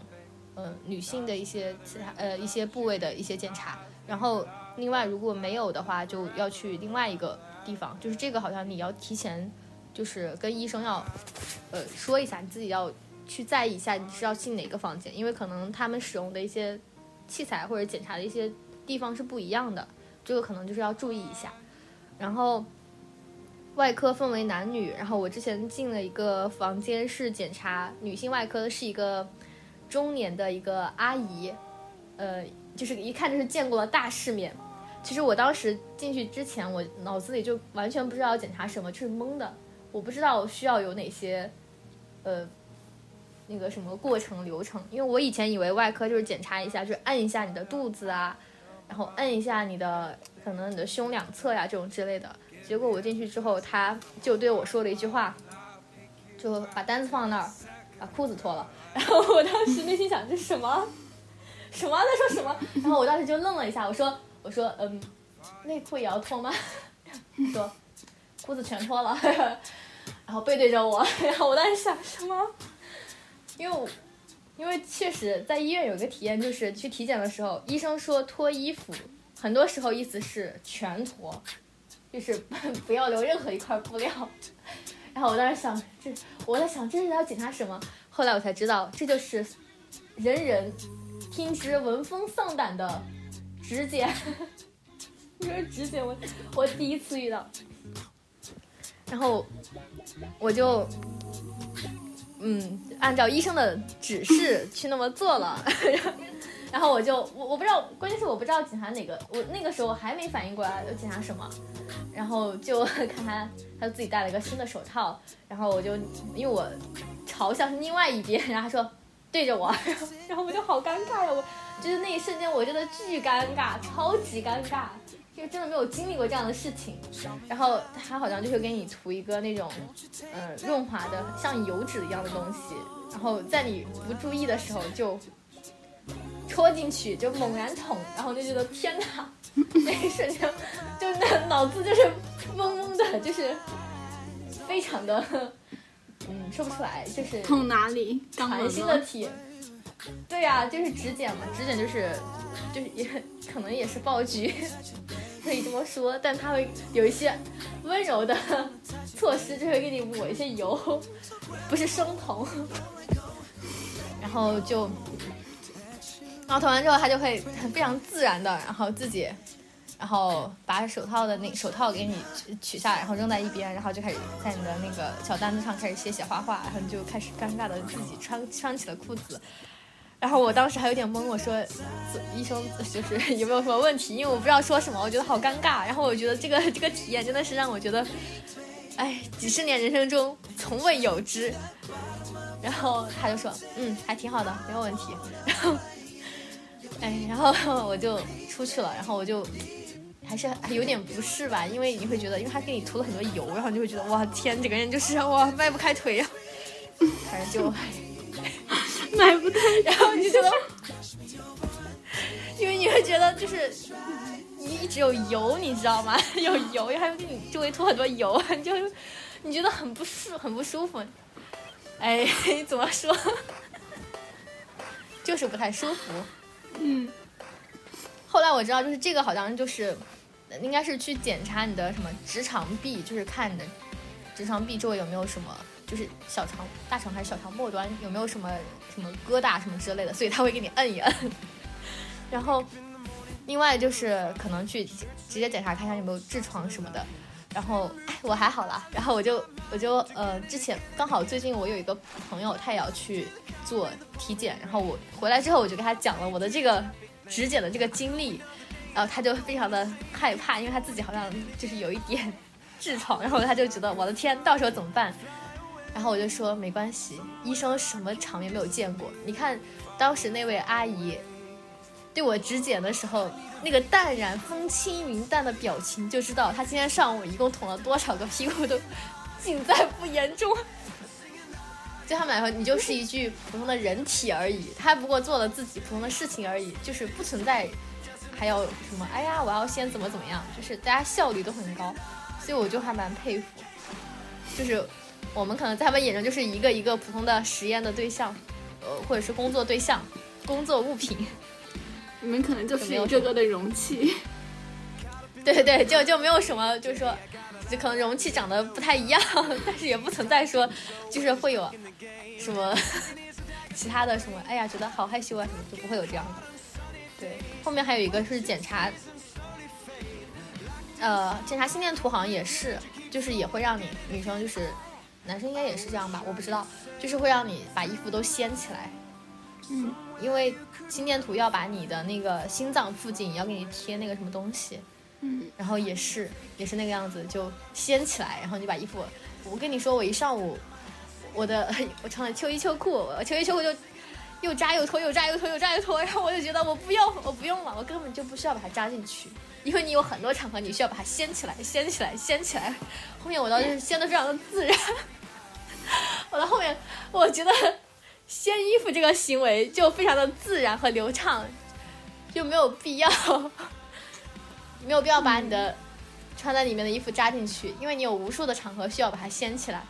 呃女性的一些其他呃一些部位的一些检查，然后。另外，如果没有的话，就要去另外一个地方。就是这个，好像你要提前，就是跟医生要，呃，说一下，你自己要去在意一下，你是要进哪个房间，因为可能他们使用的一些器材或者检查的一些地方是不一样的，这个可能就是要注意一下。然后，外科分为男女，然后我之前进了一个房间是检查女性外科，是一个中年的一个阿姨，呃，就是一看就是见过了大世面。其实我当时进去之前，我脑子里就完全不知道要检查什么，就是懵的。我不知道需要有哪些，呃，那个什么过程流程。因为我以前以为外科就是检查一下，就是按一下你的肚子啊，然后按一下你的可能你的胸两侧呀这种之类的。结果我进去之后，他就对我说了一句话，就把单子放那儿，把裤子脱了。然后我当时内心想这什么？什么在说什么？然后我当时就愣了一下，我说。我说嗯，内裤也要脱吗？*laughs* 说裤子全脱了，*laughs* 然后背对着我，*laughs* 然后我当时想什么？因为因为确实在医院有一个体验，就是去体检的时候，医生说脱衣服，很多时候意思是全脱，就是 *laughs* 不要留任何一块布料。*laughs* 然后我当时想，这我在想这是要检查什么？后来我才知道，这就是人人听之闻风丧胆的。指检，你 *laughs* 说指检，我我第一次遇到，然后我就嗯按照医生的指示去那么做了，*laughs* 然后我就我我不知道，关键是我不知道检查哪个，我那个时候还没反应过来要检查什么，然后就看他他就自己戴了一个新的手套，然后我就因为我朝向是另外一边，然后他说 *laughs* 对着我，然后我就好尴尬呀我。就是那一瞬间，我真的巨尴尬，超级尴尬，就真的没有经历过这样的事情。然后他好像就会给你涂一个那种，嗯，润滑的像油脂一样的东西，然后在你不注意的时候就戳进去，就猛然捅，然后就觉得天哪，那一瞬间就那脑子就是嗡嗡的，就是非常的，嗯，说不出来，就是捅哪里？全新的体。对呀，就是指检嘛，指检就是，就是也可能也是暴菊，*laughs* 可以这么说，但他会有一些温柔的措施，就会给你抹一些油，不是生酮，然后就，然后涂完之后，他就会非常自然的，然后自己，然后把手套的那手套给你取下来，然后扔在一边，然后就开始在你的那个小单子上开始写写画画，然后你就开始尴尬的自己穿穿起了裤子。然后我当时还有点懵，我说 *laughs* 医生 *laughs* 就是有没有什么问题？因为我不知道说什么，我觉得好尴尬。然后我觉得这个 *laughs* 这个体验真的是让我觉得，哎，几十年人生中从未有之。然后他就说，嗯，还挺好的，没有问题。然后，哎，然后我就出去了。然后我就还是有点不适吧，因为你会觉得，因为他给你涂了很多油，然后你就会觉得，哇天，这个人就是哇迈不开腿呀。反正就。买不到，然后你就觉得，因为你会觉得就是你一直有油，你知道吗？*laughs* 有油，还有给你周围涂很多油，你就你觉得很不舒，很不舒服。哎，*laughs* 怎么说？就是不太舒服。嗯。后来我知道，就是这个好像就是应该是去检查你的什么直肠壁，就是看你的直肠壁周围有没有什么。就是小肠、大肠还是小肠末端有没有什么什么疙瘩什么之类的，所以他会给你摁一摁。*laughs* 然后，另外就是可能去直接检查看一下有没有痔疮什么的。然后哎我还好啦，然后我就我就呃之前刚好最近我有一个朋友他也要去做体检，然后我回来之后我就跟他讲了我的这个体检的这个经历，然后他就非常的害怕，因为他自己好像就是有一点 *laughs* 痔疮，然后他就觉得我的天，到时候怎么办？然后我就说没关系，医生什么场面没有见过，你看当时那位阿姨对我指检的时候，那个淡然风轻云淡的表情，就知道她今天上午一共捅了多少个屁股，都尽在不言中。对他们来说，你就是一具普通的人体而已，他不过做了自己普通的事情而已，就是不存在还要什么，哎呀，我要先怎么怎么样，就是大家效率都很高，所以我就还蛮佩服，就是我们可能在他们眼中就是一个一个普通的实验的对象，呃，或者是工作对象、工作物品。你们可能就是一个个的容器，对 *laughs* 对，就就没有什么，就是说，就可能容器长得不太一样，但是也不存在说，就是会有什么其他的什么，哎呀，觉得好害羞啊什么，就不会有这样的。对，后面还有一个是检查，呃，检查心电图好像也是，就是也会让你女生就是，男生应该也是这样吧，我不知道，就是会让你把衣服都掀起来。嗯，因为心电图要把你的那个心脏附近要给你贴那个什么东西，嗯，然后也是也是那个样子，就掀起来，然后你把衣服，我跟你说，我一上午，我的 *laughs* 我穿了秋衣秋裤，秋衣秋裤就又扎又脱，又扎又脱，又扎又脱，然后我就觉得我不用，我不用了，我根本就不需要把它扎进去，因为你有很多场合你需要把它掀起来，掀起来，掀起来，后面我倒是 *laughs* 掀得非常的自然，*laughs* 我到后面我觉得。掀衣服这个行为就非常的自然和流畅，就没有必要，没有必要把你的穿在里面的衣服扎进去，因为你有无数的场合需要把它掀起来。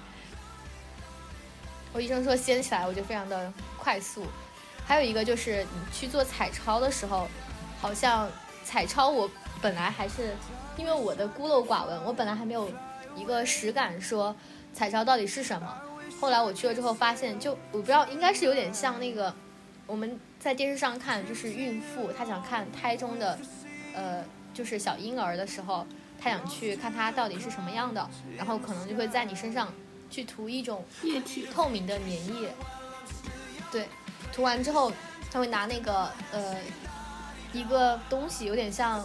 我医生说掀起来，我就非常的快速。还有一个就是你去做彩超的时候，好像彩超我本来还是因为我的孤陋寡闻，我本来还没有一个实感说彩超到底是什么。后来我去了之后发现，就我不知道，应该是有点像那个我们在电视上看，就是孕妇她想看胎中的，呃，就是小婴儿的时候，她想去看它到底是什么样的，然后可能就会在你身上去涂一种液体透明的粘液，对，涂完之后他会拿那个呃一个东西，有点像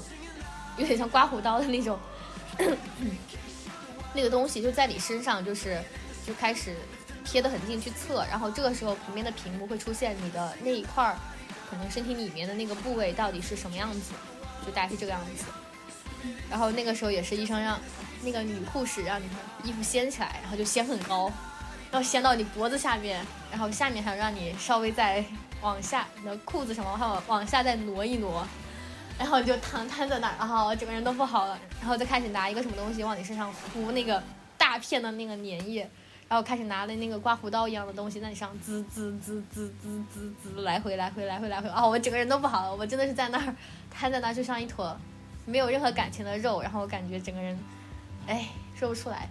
有点像刮胡刀的那种那个东西，就在你身上就是就开始。贴得很近去测，然后这个时候旁边的屏幕会出现你的那一块儿，可能身体里面的那个部位到底是什么样子，就大概是这个样子。然后那个时候也是医生让那个女护士让你衣服掀起来，然后就掀很高，要掀到你脖子下面，然后下面还要让你稍微再往下，你的裤子什么往往下再挪一挪，然后就躺瘫在那儿，然后整个人都不好了，然后就开始拿一个什么东西往你身上糊那个大片的那个粘液。然后开始拿了那个刮胡刀一样的东西在你上滋滋滋滋滋滋滋来回来回来回来回啊！我整个人都不好了，我真的是在那儿瘫在那儿就像一坨没有任何感情的肉，然后我感觉整个人，哎，说不出来，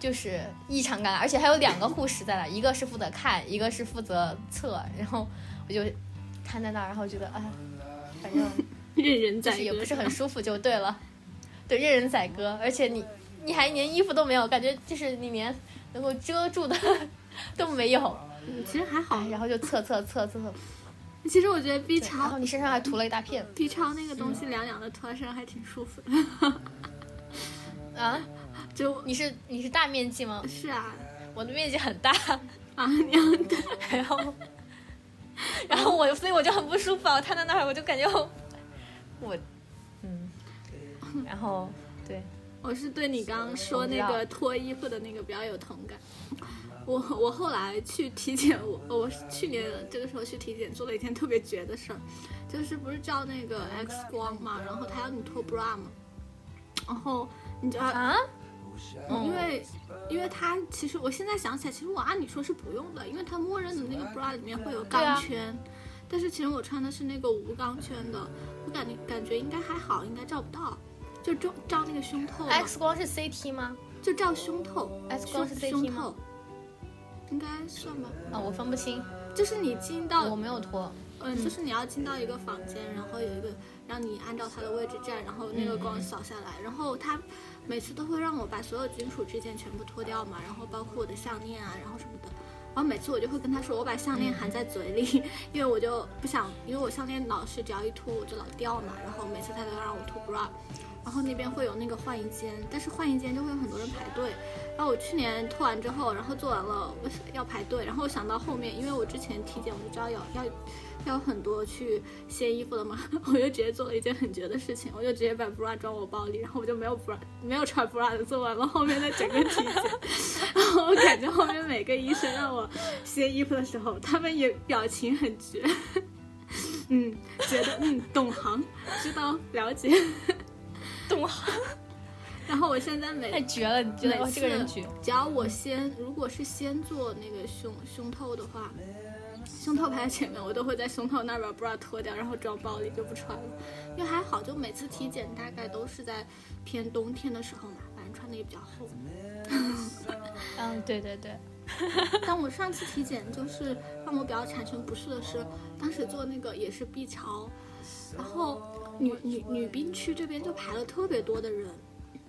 就是异常尴尬，而且还有两个护士在那，一个是负责看，一个是负责测，然后我就瘫在那儿，然后觉得啊，反正 *laughs* 任人宰割，也不是很舒服，就对了，对，任人宰割，而且你你还连衣服都没有，感觉就是你连。能够遮住的 *laughs* 都没有，其实还好。然后就测测测测测。*laughs* 其实我觉得 B 超，然后你身上还涂了一大片。B 超那个东西凉凉的，涂在身上还挺舒服的。啊？就你是你是大面积吗？是啊，我的面积很大啊，娘的。然后，*laughs* 然后我所以我就很不舒服，我瘫在那儿，我就感觉我，嗯，然后对。我是对你刚刚说那个脱衣服的那个比较有同感。我我后来去体检，我我去年这个时候去体检做了一件特别绝的事儿，就是不是照那个 X 光嘛，然后他要你脱 bra 嘛，然后你就要啊，因为因为它其实我现在想起来，其实我按理说是不用的，因为它默认的那个 bra 里面会有钢圈，但是其实我穿的是那个无钢圈的，我感觉感觉应该还好，应该照不到。就照照那个胸透，X 光是 CT 吗？就照胸透，X 光是 CT 吗？应该算吧。啊，我分不清。就是你进到我没有脱，嗯，就是你要进到一个房间，然后有一个让你按照它的位置站，然后那个光扫下来，然后它每次都会让我把所有金属之件全部脱掉嘛，然后包括我的项链啊，然后什么的。然后每次我就会跟他说，我把项链含在嘴里，*laughs* 因为我就不想，因为我项链老是只要一脱我就老掉嘛。然后每次他都让我脱 bra，然后那边会有那个换衣间，但是换衣间就会有很多人排队。然后我去年脱完之后，然后做完了我要排队，然后我想到后面，因为我之前体检我就知道要要。要很多去掀衣服的嘛，*laughs* 我就直接做了一件很绝的事情，我就直接把 bra 装我包里，然后我就没有 bra 没有穿 bra 的做完了后面的整个体检，*laughs* 然后我感觉后面每个医生让我掀衣服的时候，他们也表情很绝，嗯，觉得嗯懂行，知道了解，懂行。*laughs* 然后我现在每太绝了，你觉得这个人绝？只要我先，如果是先做那个胸胸透的话。胸套排在前面，我都会在胸套那边把 bra 脱掉，然后装包里就不穿了。因为还好，就每次体检大概都是在偏冬天的时候嘛，反正穿的也比较厚。嗯，对对对。但我上次体检就是让我比较产生不适的是，当时做那个也是 B 超，然后女女女兵区这边就排了特别多的人。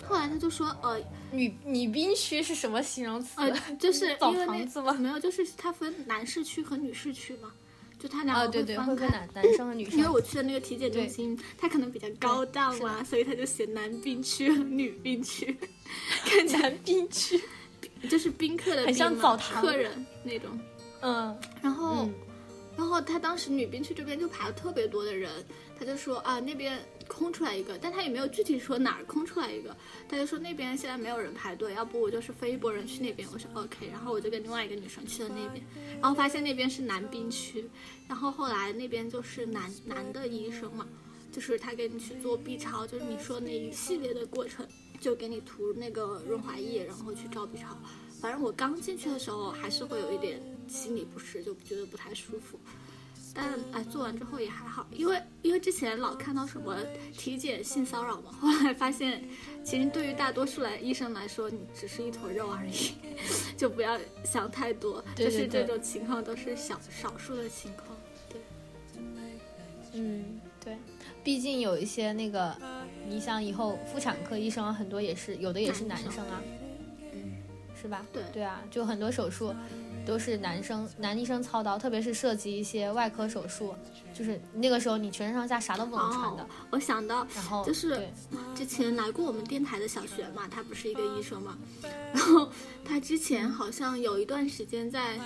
后来他就说，呃，女女宾区是什么形容词？呃，就是 *laughs* 澡堂子吗？没有，就是它分男士区和女士区嘛，就它两个对对会分男男生和女生。因为我去的那个体检中心，它可能比较高档嘛，所以他就写男宾区和女宾区。*laughs* 看起来宾区，*laughs* 就是宾客的很像澡堂客人那种。嗯，然后，然后他当时女宾区这边就排了特别多的人，他就说啊那边。空出来一个，但他也没有具体说哪儿空出来一个，他就说那边现在没有人排队，要不我就是分一波人去那边。我说 OK，然后我就跟另外一个女生去了那边，然后发现那边是男宾区，然后后来那边就是男男的医生嘛，就是他给你去做 B 超，就是你说那一系列的过程，就给你涂那个润滑液，然后去照 B 超。反正我刚进去的时候还是会有一点心里不适，就觉得不太舒服。但哎，做完之后也还好，因为因为之前老看到什么体检性骚扰嘛，*laughs* 后来发现，其实对于大多数来医生来说，你只是一坨肉而已，*laughs* 就不要想太多，就是这种情况都是小少数的情况。对，嗯，对，毕竟有一些那个，你想以后妇产科医生很多也是有的也是男生啊，嗯，是吧？对对啊，就很多手术。都是男生男医生操刀，特别是涉及一些外科手术，就是那个时候你全身上下啥都不能穿的。我想到，然后就是之前来过我们电台的小璇嘛，他不是一个医生嘛，然后他之前好像有一段时间在。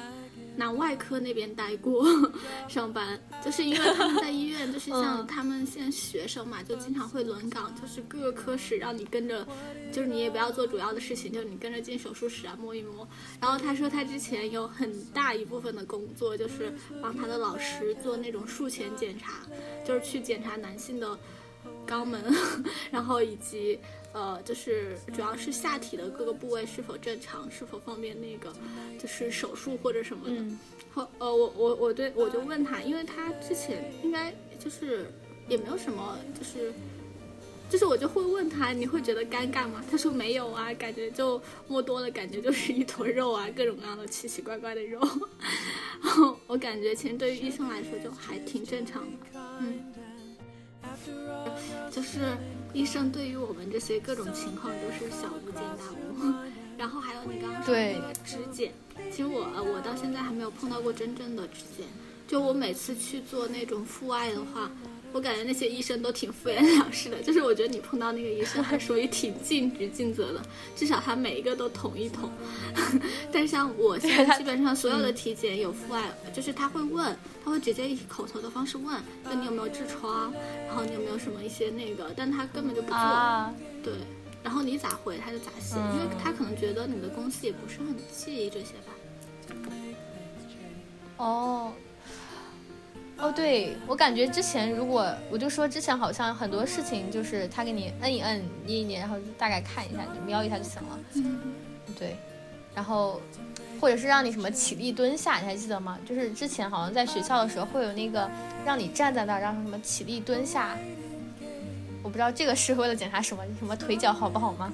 男外科那边待过 *laughs* 上班，就是因为他们在医院，就是像他们现在学生嘛，就经常会轮岗，就是各个科室让你跟着，就是你也不要做主要的事情，就是你跟着进手术室啊摸一摸。然后他说他之前有很大一部分的工作就是帮他的老师做那种术前检查，就是去检查男性的肛门，*laughs* 然后以及。呃，就是主要是下体的各个部位是否正常，是否方便那个，就是手术或者什么的。后呃，我我我对我就问他，因为他之前应该就是也没有什么，就是就是我就会问他，你会觉得尴尬吗？他说没有啊，感觉就摸多了，感觉就是一坨肉啊，各种各样的奇奇怪怪的肉。*laughs* 然后我感觉其实对于医生来说就还挺正常的，嗯，*laughs* 就是。医生对于我们这些各种情况都是小巫见大巫，*laughs* 然后还有你刚刚说的那个指检，其实我我到现在还没有碰到过真正的指检，就我每次去做那种父爱的话。我感觉那些医生都挺敷衍了事的，就是我觉得你碰到那个医生还属于挺尽职尽责的，至少他每一个都捅一捅。*laughs* 但是像我现在基本上所有的体检有父爱，就是他会问，他会直接以口头的方式问，就你有没有痔疮，然后你有没有什么一些那个，但他根本就不做。对，然后你咋回他就咋写，因为他可能觉得你的公司也不是很介意这些吧。哦。哦，对我感觉之前如果我就说之前好像很多事情就是他给你摁一摁捏一捏，然后大概看一下就瞄一下就行了。嗯，对，然后或者是让你什么起立蹲下，你还记得吗？就是之前好像在学校的时候会有那个让你站在那儿，让什么起立蹲下。我不知道这个是为了检查什么什么腿脚好不好吗？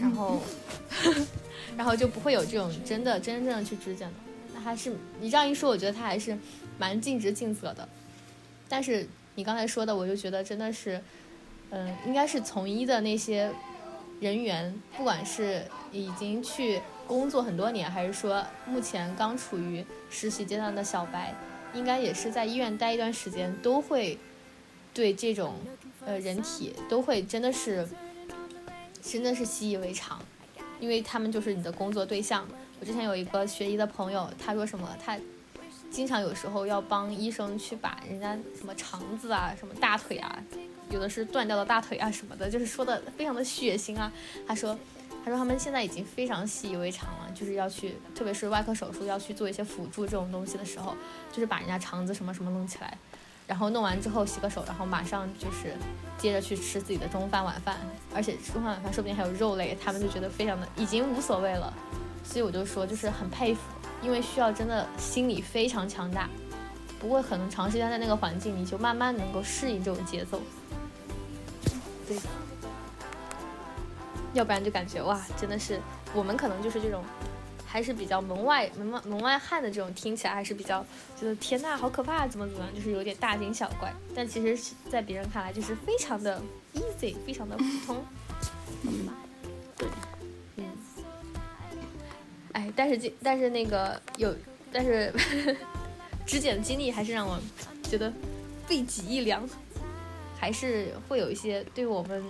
然后 *laughs* 然后就不会有这种真的真正的去指检的。那还是你这样一说，我觉得他还是。蛮尽职尽责的，但是你刚才说的，我就觉得真的是，嗯，应该是从医的那些人员，不管是已经去工作很多年，还是说目前刚处于实习阶段的小白，应该也是在医院待一段时间，都会对这种呃人体都会真的是真的是习以为常，因为他们就是你的工作对象。我之前有一个学医的朋友，他说什么他。经常有时候要帮医生去把人家什么肠子啊、什么大腿啊，有的是断掉的大腿啊什么的，就是说的非常的血腥啊。他说，他说他们现在已经非常习以为常了，就是要去，特别是外科手术要去做一些辅助这种东西的时候，就是把人家肠子什么什么弄起来，然后弄完之后洗个手，然后马上就是接着去吃自己的中饭晚饭，而且中饭晚饭说不定还有肉类，他们就觉得非常的已经无所谓了。所以我就说，就是很佩服。因为需要真的心理非常强大，不过可能长时间在那个环境，你就慢慢能够适应这种节奏。对，要不然就感觉哇，真的是我们可能就是这种，还是比较门外门外门外汉的这种，听起来还是比较觉得天呐，好可怕，怎么怎么样，就是有点大惊小怪。但其实，在别人看来就是非常的 easy，非常的普通，*laughs* 嗯，对。哎，但是这但是那个有，但是 *laughs* 质检的经历还是让我觉得背脊一凉，还是会有一些对我们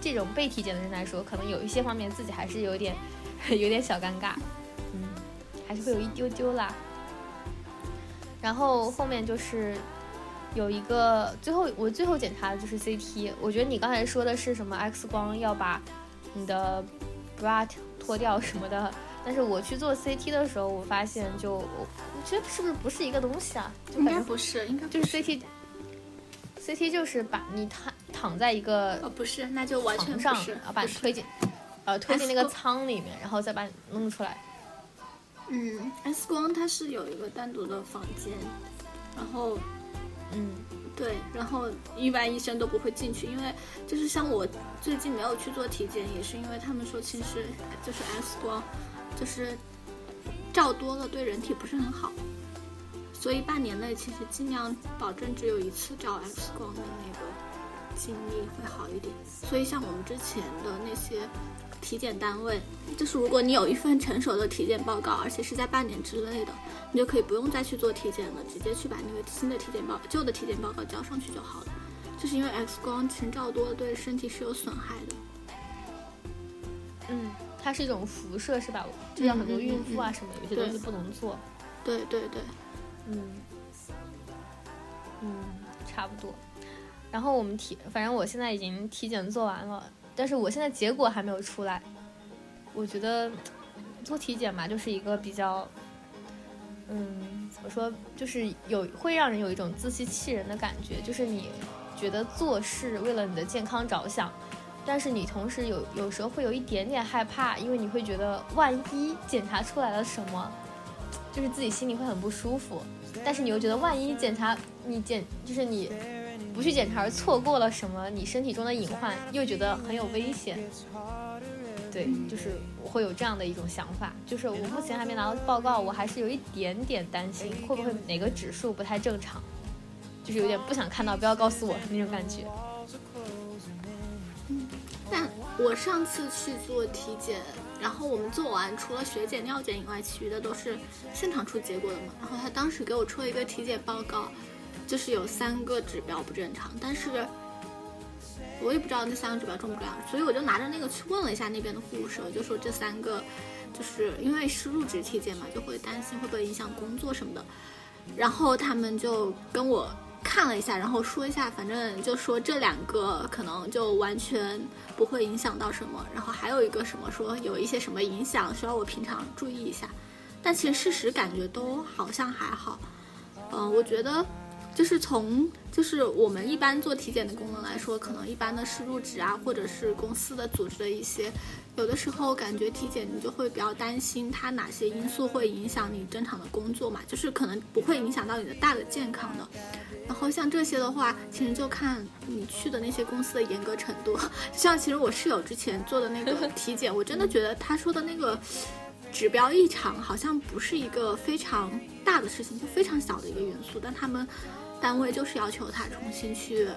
这种被体检的人来说，可能有一些方面自己还是有点 *laughs* 有点小尴尬，嗯，还是会有一丢丢啦。然后后面就是有一个最后我最后检查的就是 CT，我觉得你刚才说的是什么 X 光要把你的 bra 脱掉什么的。但是我去做 CT 的时候，我发现就我觉得是不是不是一个东西啊？就应该不是，应该就是 CT，CT 就是把你躺躺在一个哦不是，那就完全上啊，把你推进呃推进那个舱里面，然后再把你弄出来。嗯，X 光它是有一个单独的房间，然后嗯对，然后一般医生都不会进去，因为就是像我最近没有去做体检，也是因为他们说其实就是 X 光。就是照多了对人体不是很好，所以半年内其实尽量保证只有一次照 X 光的那个经历会好一点。所以像我们之前的那些体检单位，就是如果你有一份成熟的体检报告，而且是在半年之内的，你就可以不用再去做体检了，直接去把那个新的体检报旧的体检报告交上去就好了。就是因为 X 光前照多了对身体是有损害的。嗯。它是一种辐射，是吧？就像很多孕妇啊什么，有些东西不能做。对对对，嗯嗯，差不多。然后我们体，反正我现在已经体检做完了，但是我现在结果还没有出来。我觉得做体检嘛，就是一个比较，嗯，怎么说，就是有会让人有一种自欺欺人的感觉，就是你觉得做事为了你的健康着想。但是你同时有有时候会有一点点害怕，因为你会觉得万一检查出来了什么，就是自己心里会很不舒服。但是你又觉得万一检查你检就是你不去检查而错过了什么，你身体中的隐患又觉得很有危险。对，就是我会有这样的一种想法。就是我目前还没拿到报告，我还是有一点点担心会不会哪个指数不太正常，就是有点不想看到，不要告诉我那种感觉。但我上次去做体检，然后我们做完，除了血检、尿检以外，其余的都是现场出结果的嘛。然后他当时给我出了一个体检报告，就是有三个指标不正常，但是我也不知道那三个指标重不重要，所以我就拿着那个去问了一下那边的护士，就说这三个就是因为是入职体检嘛，就会担心会不会影响工作什么的。然后他们就跟我。看了一下，然后说一下，反正就说这两个可能就完全不会影响到什么，然后还有一个什么说有一些什么影响，需要我平常注意一下。但其实事实感觉都好像还好。嗯，我觉得就是从就是我们一般做体检的功能来说，可能一般的是入职啊，或者是公司的组织的一些。有的时候感觉体检你就会比较担心它哪些因素会影响你正常的工作嘛，就是可能不会影响到你的大的健康的。然后像这些的话，其实就看你去的那些公司的严格程度。*laughs* 像其实我室友之前做的那个 *laughs* 体检，我真的觉得他说的那个指标异常好像不是一个非常大的事情，就非常小的一个元素，但他们单位就是要求他重新去补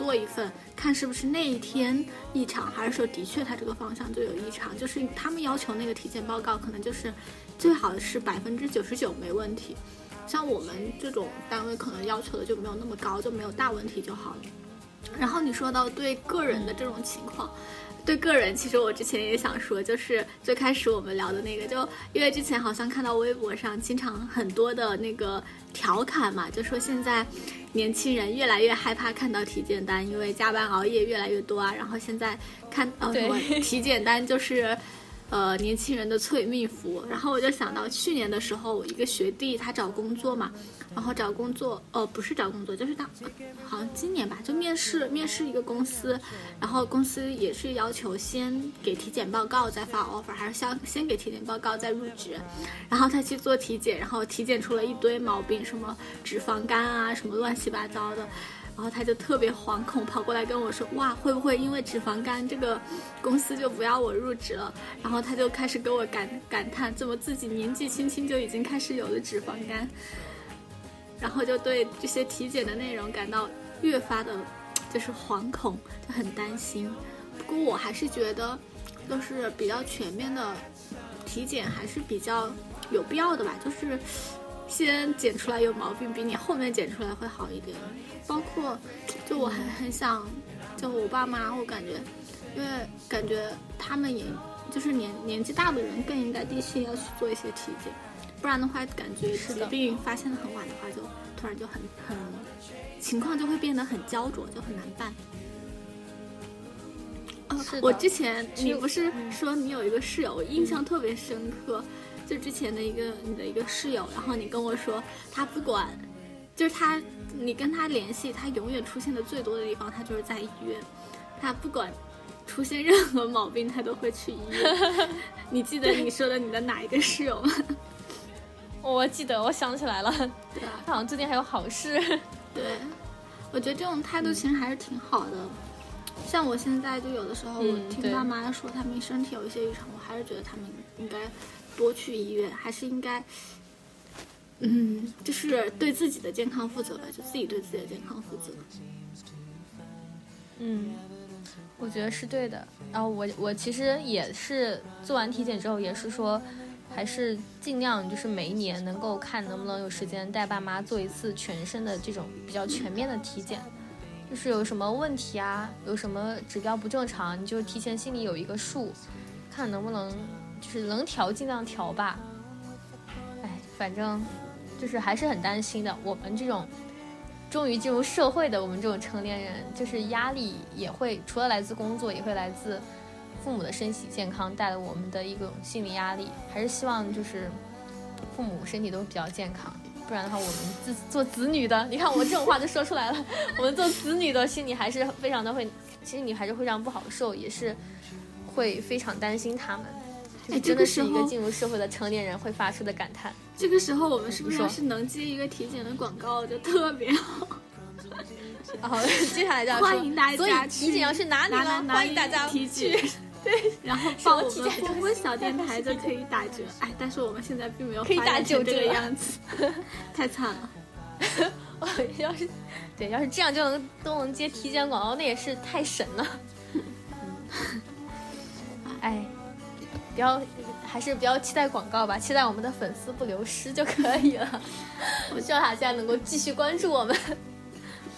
做一份，看是不是那一天异常，还是说的确他这个方向就有异常。就是他们要求那个体检报告，可能就是最好是百分之九十九没问题。像我们这种单位，可能要求的就没有那么高，就没有大问题就好了。然后你说到对个人的这种情况，对个人，其实我之前也想说，就是最开始我们聊的那个，就因为之前好像看到微博上经常很多的那个调侃嘛，就说现在年轻人越来越害怕看到体检单，因为加班熬夜越来越多啊。然后现在看呃什么 *laughs* 体检单就是。呃，年轻人的催命符。然后我就想到去年的时候，我一个学弟他找工作嘛，然后找工作，呃，不是找工作，就是他，好像今年吧，就面试，面试一个公司，然后公司也是要求先给体检报告再发 offer，还是先先给体检报告再入职。然后他去做体检，然后体检出了一堆毛病，什么脂肪肝啊，什么乱七八糟的。然后他就特别惶恐，跑过来跟我说：“哇，会不会因为脂肪肝这个公司就不要我入职了？”然后他就开始跟我感感叹，怎么自己年纪轻轻就已经开始有了脂肪肝，然后就对这些体检的内容感到越发的，就是惶恐，就很担心。不过我还是觉得，就是比较全面的体检还是比较有必要的吧，就是。先检出来有毛病，比你后面检出来会好一点。包括，就我还很想，就我爸妈，我感觉，因为感觉他们也，就是年年纪大的人更应该第一期要去做一些体检，不然的话，感觉疾病发现的很晚的话，就突然就很很情况就会变得很焦灼，就很难办。哦，我之前你不是说你有一个室友，我印象特别深刻。就之前的一个你的一个室友，然后你跟我说，他不管，就是他，你跟他联系，他永远出现的最多的地方，他就是在医院，他不管出现任何毛病，他都会去医院。*laughs* 你记得你说的你的哪一个室友吗？*laughs* 我记得，我想起来了，对啊他好像最近还有好事。对，我觉得这种态度其实还是挺好的。像我现在就有的时候，我听爸妈说他们身体有一些异常，我还是觉得他们应该。多去医院，还是应该，嗯，就是对自己的健康负责吧，就自己对自己的健康负责。嗯，我觉得是对的。然后我我其实也是做完体检之后，也是说，还是尽量就是每一年能够看能不能有时间带爸妈做一次全身的这种比较全面的体检，就是有什么问题啊，有什么指标不正常，你就提前心里有一个数，看能不能。就是能调尽量调吧，哎，反正就是还是很担心的。我们这种终于进入社会的我们这种成年人，就是压力也会除了来自工作，也会来自父母的身体健康带来我们的一种心理压力。还是希望就是父母身体都比较健康，不然的话，我们自做子女的，你看我这种话就说出来了。我们做子女的心里还是非常的会，心里还是非常不好受，也是会非常担心他们。哎，真的是一个进入社会的成年人会发出的感叹。这个时候，我们是不是要是能接一个体检的广告，就特别好？*laughs* 好，接下来就要欢迎大家体检要去哪里呢？欢迎大家 *laughs* *laughs* 体检。对，然后报我们波波小电台就可以打折。哎，但是我们现在并没有可以打九这个样子，太惨了。要是对，要是这样就能都能接体检广告，那也是太神了。哎。不要，还是比较期待广告吧，期待我们的粉丝不流失就可以了。我 *laughs* 希望大家能够继续关注我们。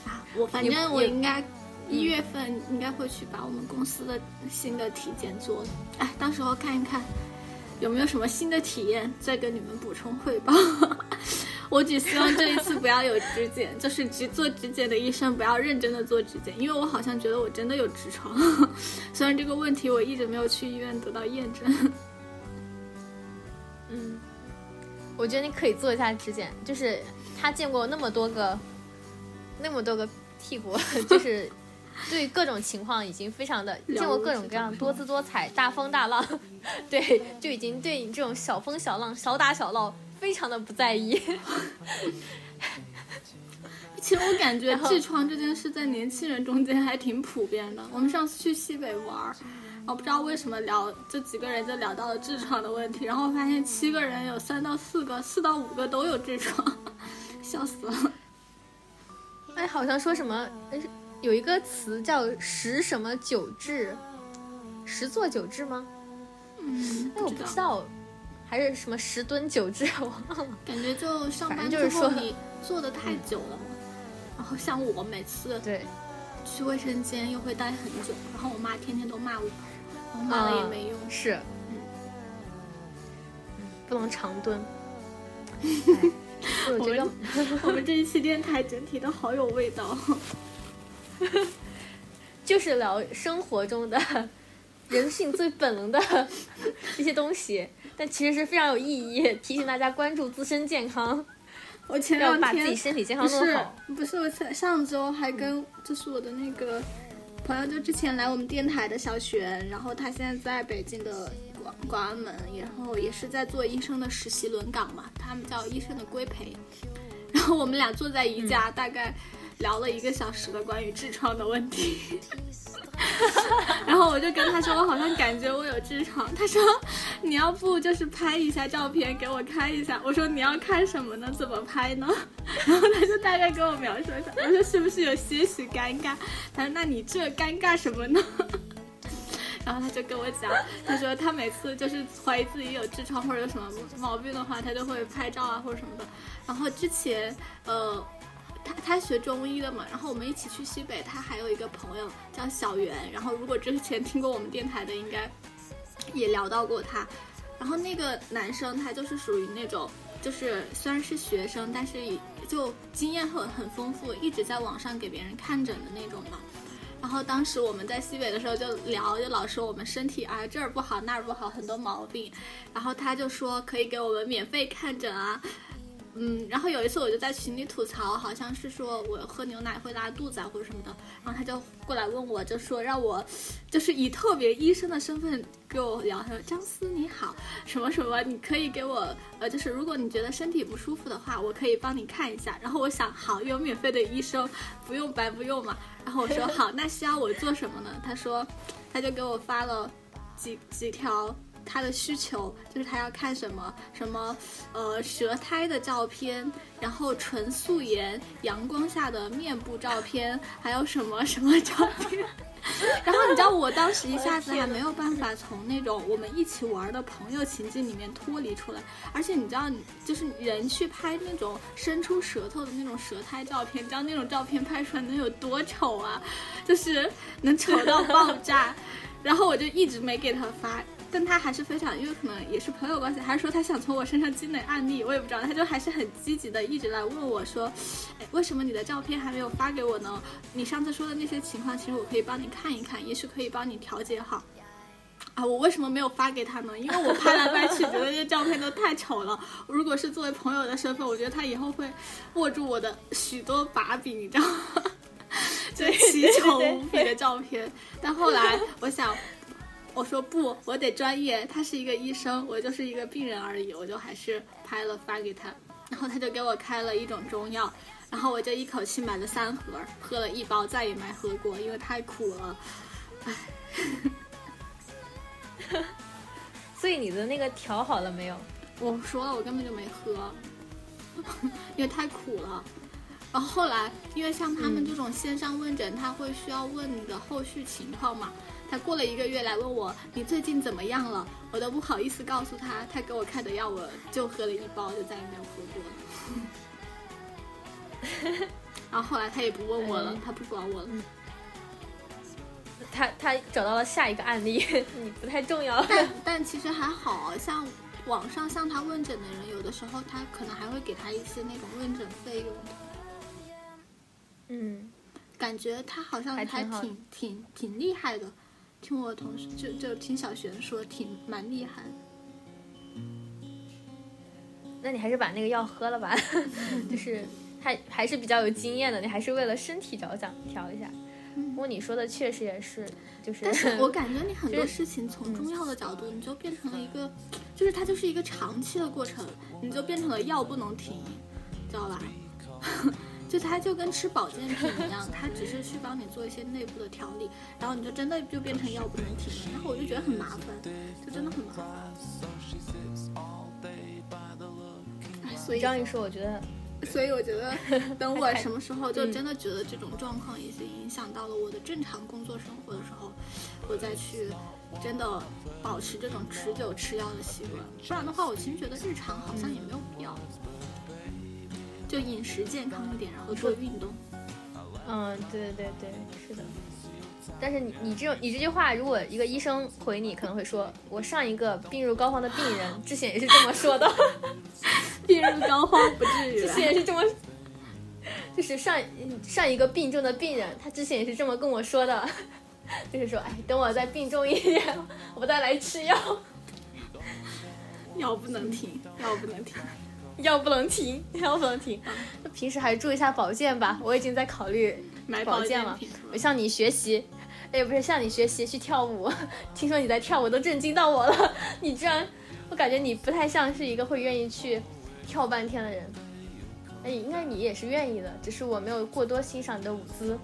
啊，我反正我应该一月份应该会去把我们公司的新的体检做了。哎，到时候看一看有没有什么新的体验，再跟你们补充汇报。我只希望这一次不要有指检，*laughs* 就是只做指检的医生不要认真的做指检，因为我好像觉得我真的有痔疮，*laughs* 虽然这个问题我一直没有去医院得到验证。嗯，我觉得你可以做一下指检，就是他见过那么多个，那么多个屁股，*laughs* 就是对各种情况已经非常的见过各种各样多姿多彩、大风大浪，对，就已经对你这种小风小浪、小打小闹。非常的不在意。*laughs* 其实我感觉痔疮这件事在年轻人中间还挺普遍的。我们上次去西北玩，我不知道为什么聊这几个人就聊到了痔疮的问题，然后发现七个人有三到四个、四到五个都有痔疮，笑死了。哎，好像说什么，有一个词叫“十什么九痔”，十座九痔吗？嗯，哎，我不知道，还是什么十蹲九治，我忘了。感觉就上班之后你坐的太久了嘛，然后像我每次对去卫生间又会待很久，然后我妈天天都骂我，然后骂了也没用。是，嗯，不能长蹲。*laughs* 我觉得我们这一期电台整体都好有味道，*laughs* 就是聊生活中的人性最本能的 *laughs* 一些东西，但其实是非常有意义，提醒大家关注自身健康。*laughs* 我前两天把自己身体健康弄好。不是，我上周还跟就是我的那个朋友，就之前来我们电台的小璇，然后他现在在北京的。广广安门，然后也是在做医生的实习轮岗嘛，他们叫医生的规培。*laughs* 然后我们俩坐在一家，大概聊了一个小时的关于痔疮的问题。*laughs* 然后我就跟他说，我好像感觉我有痔疮。他说，你要不就是拍一下照片给我看一下。我说你要看什么呢？怎么拍呢？*laughs* 然后他就大概给我描述一下。我说是不是有些许尴尬？他说那你这尴尬什么呢？*laughs* 然后他就跟我讲，他说他每次就是怀疑自己有痔疮或者有什么毛病的话，他就会拍照啊或者什么的。然后之前，呃，他他学中医的嘛，然后我们一起去西北，他还有一个朋友叫小袁。然后如果之前听过我们电台的，应该也聊到过他。然后那个男生他就是属于那种，就是虽然是学生，但是就经验很很丰富，一直在网上给别人看诊的那种嘛。然后当时我们在西北的时候就聊，就老说我们身体啊这儿不好那儿不好，很多毛病。然后他就说可以给我们免费看诊啊。嗯，然后有一次我就在群里吐槽，好像是说我喝牛奶会拉肚子啊或者什么的，然后他就过来问我，就说让我，就是以特别医生的身份跟我聊，他说张思你好，什么什么，你可以给我，呃，就是如果你觉得身体不舒服的话，我可以帮你看一下。然后我想，好，有免费的医生，不用白不用嘛。然后我说 *laughs* 好，那需要我做什么呢？他说，他就给我发了几几条。他的需求就是他要看什么什么，呃，舌苔的照片，然后纯素颜阳光下的面部照片，还有什么什么照片。*laughs* 然后你知道我当时一下子还没有办法从那种我们一起玩的朋友情境里面脱离出来，而且你知道，就是人去拍那种伸出舌头的那种舌苔照片，你知道那种照片拍出来能有多丑啊？就是能丑到爆炸。*laughs* 然后我就一直没给他发。但他还是非常，因为可能也是朋友关系，还是说他想从我身上积累案例，我也不知道。他就还是很积极的，一直来问我说：“哎，为什么你的照片还没有发给我呢？你上次说的那些情况，其实我可以帮你看一看，也许可以帮你调节好。”啊，我为什么没有发给他呢？因为我拍来拍去，觉得这些照片都太丑了。如果是作为朋友的身份，我觉得他以后会握住我的许多把柄，你知道吗？*laughs* 就奇丑无比的照片。但后来我想。我说不，我得专业。他是一个医生，我就是一个病人而已。我就还是拍了发给他，然后他就给我开了一种中药，然后我就一口气买了三盒，喝了一包，再也没喝过，因为太苦了。唉，*laughs* 所以你的那个调好了没有？*laughs* 我说了，我根本就没喝，*laughs* 因为太苦了。然后后来，因为像他们这种线上问诊，他会需要问你的后续情况嘛。他过了一个月来问我你最近怎么样了，我都不好意思告诉他，他给我开的药我就喝了一包，就再也没有喝过了。*laughs* 然后后来他也不问我了，他不管我了。他他找到了下一个案例，*laughs* 你不太重要。但 *laughs* 但其实还好像网上向他问诊的人，有的时候他可能还会给他一些那种问诊费用。嗯，感觉他好像还挺挺挺厉害的。听我同事就就听小璇说挺蛮厉害，那你还是把那个药喝了吧，*laughs* 就是还还是比较有经验的，你还是为了身体着想调一下。不过你说的确实也是，就是。但是我感觉你很多事情从中药的角度，你就变成了一个，就是它就是一个长期的过程，你就变成了药不能停，知道吧？*laughs* 就它就跟吃保健品一样，它只是去帮你做一些内部的调理，然后你就真的就变成药不能停了，然后我就觉得很麻烦，就真的很麻烦。哎，所以这样一说，我觉得 *laughs* 所以我觉得，*laughs* 等我什么时候就真的觉得这种状况已经影响到了我的正常工作生活的时候，我再去真的保持这种持久吃药的习惯。不然的话，我其实觉得日常好像也没有必要，就饮食健康一点，然后做运动。嗯，对对对对，是的。但是你你这种你这句话，如果一个医生回你，可能会说，我上一个病入膏肓的病人之前也是这么说的。*laughs* 病入膏肓不至于，之前也是这么，就是上上一个病重的病人，他之前也是这么跟我说的，*laughs* 就是说，哎，等我再病重一点，我再来吃药。药不能停，药不能停，药不能停，药不能停。那平时还是注意一下保健吧，我已经在考虑买保健了。我向你学习，哎，不是向你学习去跳舞。*laughs* 听说你在跳舞，都震惊到我了。*laughs* 你居然，我感觉你不太像是一个会愿意去。跳半天的人，哎，应该你也是愿意的，只是我没有过多欣赏你的舞姿，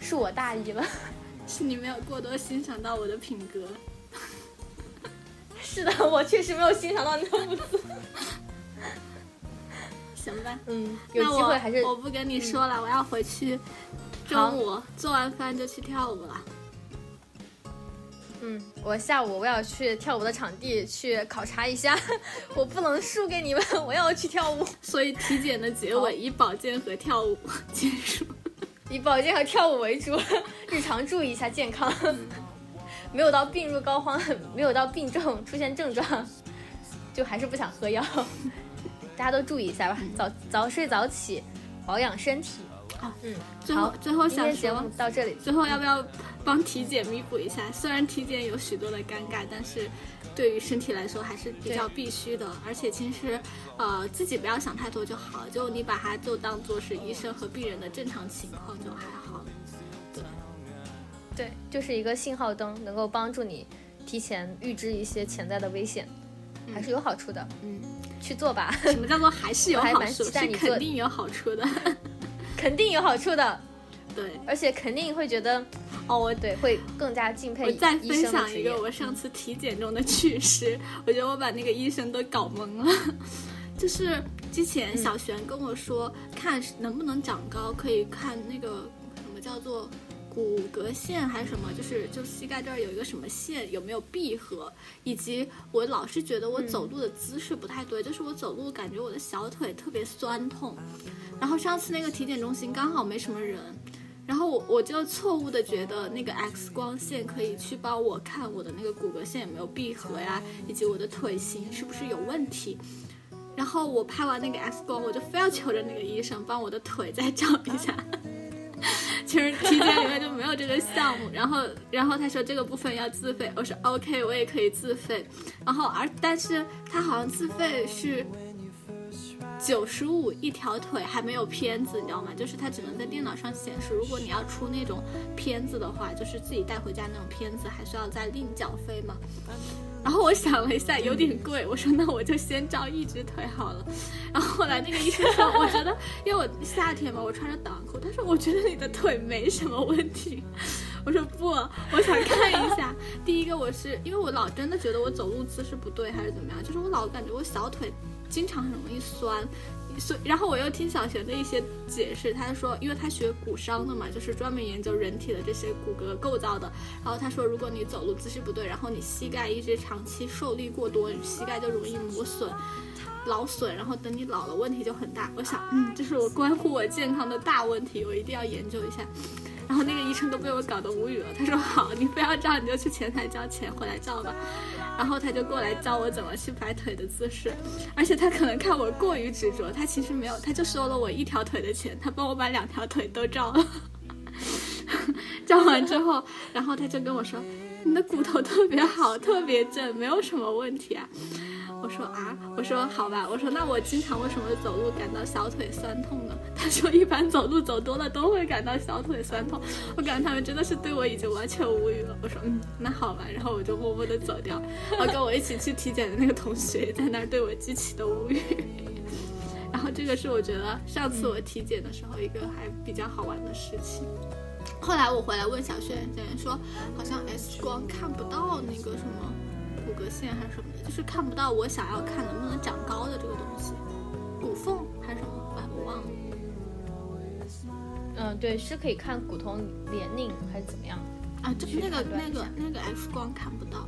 是我大意了，*laughs* 是你没有过多欣赏到我的品格。是的，我确实没有欣赏到你的舞姿。行吧，嗯，有机会还是我不跟你说了，我要回去，中午做完饭就去跳舞了。嗯，我下午我要去跳舞的场地去考察一下，*laughs* 我不能输给你们，我要去跳舞。*laughs* 所以体检的结尾以保健和跳舞 *laughs* 结束，以保健和跳舞为主，日常注意一下健康，没有到病入膏肓，没有到病重出现症状，就还是不想喝药。大家都注意一下吧，早早睡早起，保养身体。啊嗯，最后最后想说到这里，最后要不要帮体检弥补一下？虽然体检有许多的尴尬，但是对于身体来说还是比较必须的。而且其实，呃，自己不要想太多就好，就你把它就当做是医生和病人的正常情况就还好。对，对，就是一个信号灯，能够帮助你提前预知一些潜在的危险，还是有好处的。嗯，去做吧。什么叫做还是有好处？是 *laughs* 肯定有好处的。肯定有好处的，对，而且肯定会觉得，哦，我对会更加敬佩。我再分享一个我上次体检中的趣事，我觉得我把那个医生都搞懵了。*laughs* 就是之前小璇跟我说，看能不能长高，可以看那个什么叫做骨骼线还是什么，就是就膝盖这儿有一个什么线有没有闭合，以及我老是觉得我走路的姿势不太对，就是我走路感觉我的小腿特别酸痛。然后上次那个体检中心刚好没什么人，然后我我就错误的觉得那个 X 光线可以去帮我看我的那个骨骼线有没有闭合呀，以及我的腿型是不是有问题。然后我拍完那个 X 光，我就非要求着那个医生帮我的腿再照一下。其实体检里面就没有这个项目。然后然后他说这个部分要自费，我说 OK，我也可以自费。然后而但是他好像自费是。九十五一条腿还没有片子，你知道吗？就是他只能在电脑上显示。如果你要出那种片子的话，就是自己带回家那种片子，还需要再另缴费吗。然后我想了一下，有点贵，我说那我就先照一只腿好了。然后后来那个医生说，我觉得因为我夏天嘛，我穿着短裤，他说我觉得你的腿没什么问题。我说不，我想看一下。第一个我是因为我老真的觉得我走路姿势不对，还是怎么样？就是我老感觉我小腿。经常很容易酸，所以然后我又听小贤的一些解释，他说，因为他学骨伤的嘛，就是专门研究人体的这些骨骼构造的。然后他说，如果你走路姿势不对，然后你膝盖一直长期受力过多，你膝盖就容易磨损、劳损，然后等你老了问题就很大。我想，嗯，这是我关乎我健康的大问题，我一定要研究一下。然后那个医生都被我搞得无语了。他说：“好，你不要照，你就去前台交钱回来照吧。”然后他就过来教我怎么去摆腿的姿势。而且他可能看我过于执着，他其实没有，他就收了我一条腿的钱，他帮我把两条腿都照了。*laughs* 照完之后，然后他就跟我说：“你的骨头特别好，特别正，没有什么问题啊。”我说啊，我说好吧，我说那我经常为什么走路感到小腿酸痛呢？他说一般走路走多了都会感到小腿酸痛。我感觉他们真的是对我已经完全无语了。我说嗯，那好吧，然后我就默默的走掉。然后跟我一起去体检的那个同学在那儿对我极其的无语。然后这个是我觉得上次我体检的时候一个还比较好玩的事情。后来我回来问小轩，小轩说好像 X 光看不到那个什么。骨骼线还是什么的，就是看不到我想要看能不能长高的这个东西，骨缝还是什么，我我忘了。嗯，对，是可以看骨头年龄还是怎么样？啊，就是那个那个那个 X 光看不到。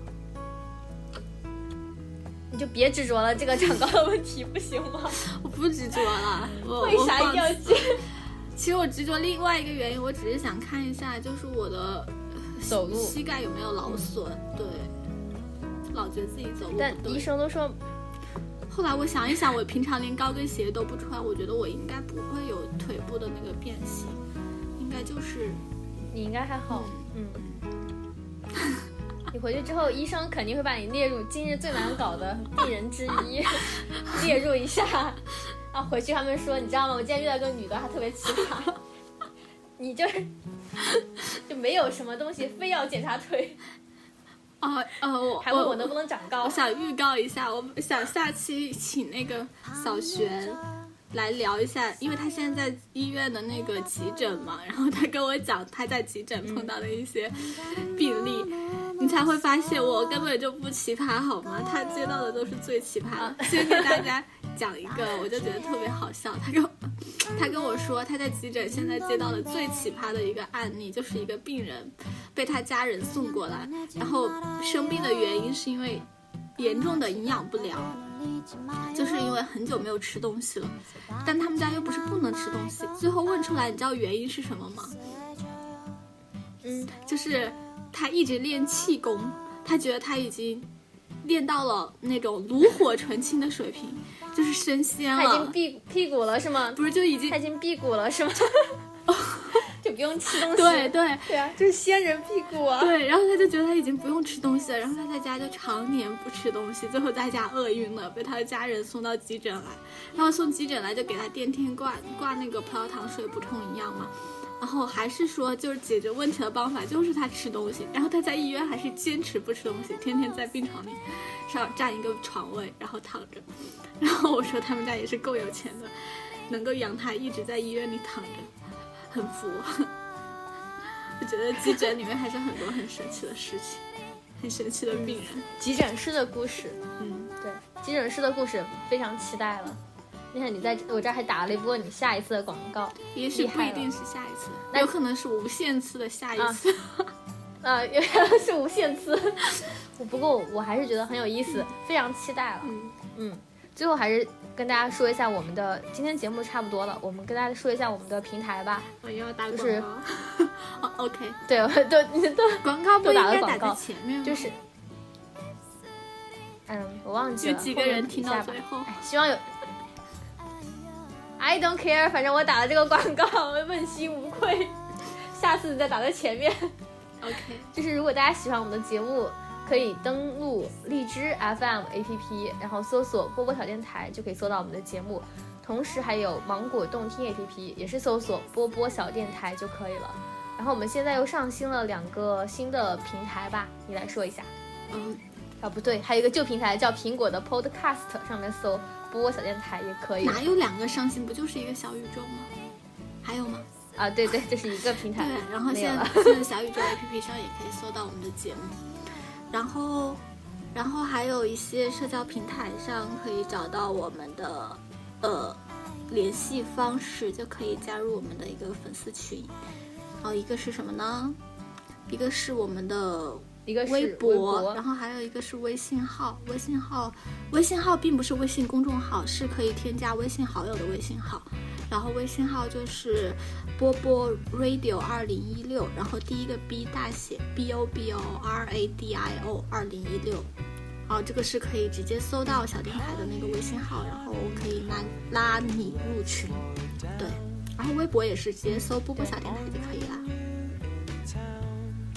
你就别执着了，这个长高的问题不行吗？*laughs* 我不执着了，我 *laughs* 为啥一定要接？*laughs* 其实我执着另外一个原因，我只是想看一下，就是我的呃走路膝盖有没有劳损。对，老觉得自己走路但医生都说，后来我想一想，我平常连高跟鞋都不穿，我觉得我应该不会有腿部的那个变形，应该就是你应该还好，嗯。*laughs* 你回去之后，医生肯定会把你列入今日最难搞的病人之一，*laughs* 列入一下。啊，回去他们说，你知道吗？我今天遇到一个女的，她特别奇葩。你就是 *laughs* 就没有什么东西非要检查腿，啊呃我还问我能不能长高我。想预告一下，我想下期请那个小璇来聊一下，因为他现在在医院的那个急诊嘛，然后他跟我讲他在急诊碰到的一些病例，你才会发现我根本就不奇葩好吗？他接到的都是最奇葩的。先给大家讲一个，我就觉得特别好笑。他跟我他跟我说，他在急诊现在接到了最奇葩的一个案例，就是一个病人被他家人送过来，然后生病的原因是因为严重的营养不良，就是因为很久没有吃东西了，但他们家又不是不能吃东西，最后问出来，你知道原因是什么吗？嗯，就是他一直练气功，他觉得他已经练到了那种炉火纯青的水平，就是升仙了他已经，辟辟谷了是吗？不是就已经他已经辟谷了是吗？*laughs* 就不用吃东西。对对对啊，就是仙人辟谷啊。对，然后他就觉得他已经不用吃东西了，然后他在家就常年不吃东西，最后在家饿晕了，被他的家人送到急诊来，然后送急诊来就给他天天挂挂那个葡萄糖水补充营养嘛，然后还是说就是解决问题的方法就是他吃东西，然后他在医院还是坚持不吃东西，天天在病床里上占一个床位，然后躺着，然后我说他们家也是够有钱的，能够养他一直在医院里躺着，很服。*laughs* 我觉得急诊里面还是很多很神奇的事情，很神奇的病人。急诊室的故事，嗯，对，急诊室的故事非常期待了。你看，你在我这儿还打了一波你下一次的广告，也许不一定是下一次，那有可能是无限次的下一次。呃，原来 *laughs* 是无限次。*laughs* 不过我还是觉得很有意思，非常期待了。嗯，嗯，最后还是跟大家说一下我们的今天节目差不多了，我们跟大家说一下我们的平台吧。我又要打广就是，OK，对，我都都 *laughs* 广告不打打了广告在前面吗？就是，嗯，我忘记了。有几个人听到最后。哎，希望有。I don't care，反正我打了这个广告，我问心无愧。下次再打在前面。OK，*laughs* 就是如果大家喜欢我们的节目，可以登录荔枝 FM APP，然后搜索波波小电台，就可以搜到我们的节目。同时还有芒果动听 APP，也是搜索波波小电台就可以了。然后我们现在又上新了两个新的平台吧，你来说一下。嗯，啊，不对，还有一个旧平台叫苹果的 Podcast，上面搜波波小电台也可以。哪有两个伤心？不就是一个小宇宙吗？还有吗？啊？对对，这是一个平台。对，然后现在现在小宇宙 APP 上也可以搜到我们的节目，然后然后还有一些社交平台上可以找到我们的呃联系方式，就可以加入我们的一个粉丝群。然后一个是什么呢？一个是我们的一个是微博，博，然后还有一个是微信号。微信号，微信号并不是微信公众号，是可以添加微信好友的微信号。然后微信号就是波波 radio 二零一六，然后第一个 B 大写 B O B O R A D I O 二零一六。好，这个是可以直接搜到小电台的那个微信号，然后我可以拉拉你入群。对，然后微博也是直接搜波波小电台就可以啦。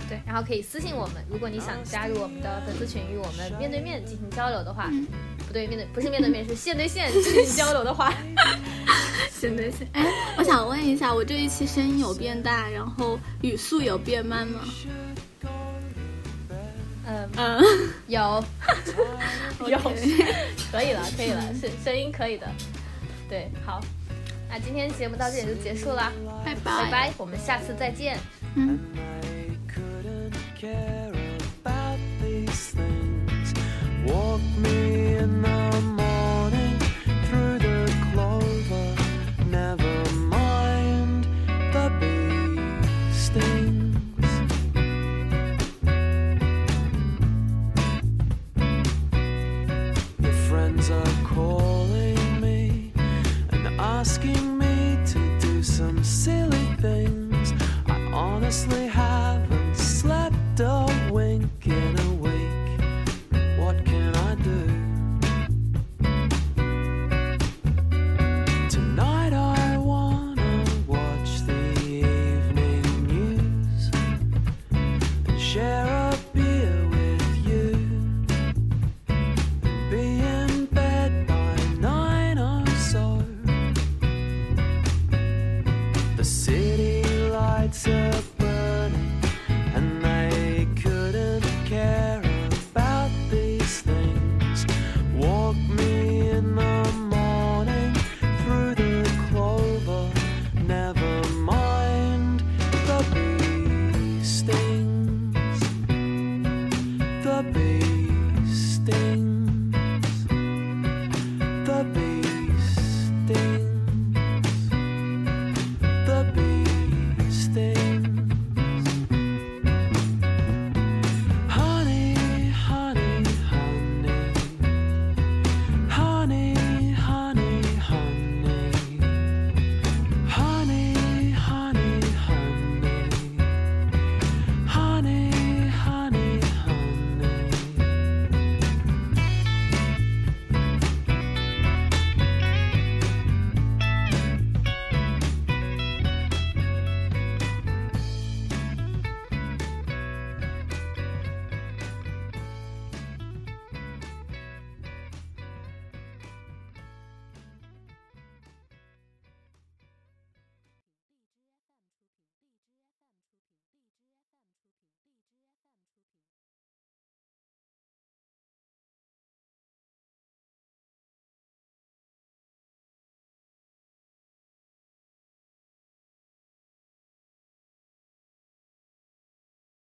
对，然后可以私信我们，如果你想加入我们的粉丝群，与我们面对面进行交流的话，不对，面对不是面对面，是线对线进行交流的话，*laughs* 线对线，*laughs* 哎，我想问一下，我这一期声音有变大，然后语速有变慢吗？嗯，嗯，*laughs* 有。有。可以了，可以了，是声音可以的，对，好，那今天节目到这里就结束啦，拜拜。拜，我们下次再见。嗯。Care about these things. Walk me in the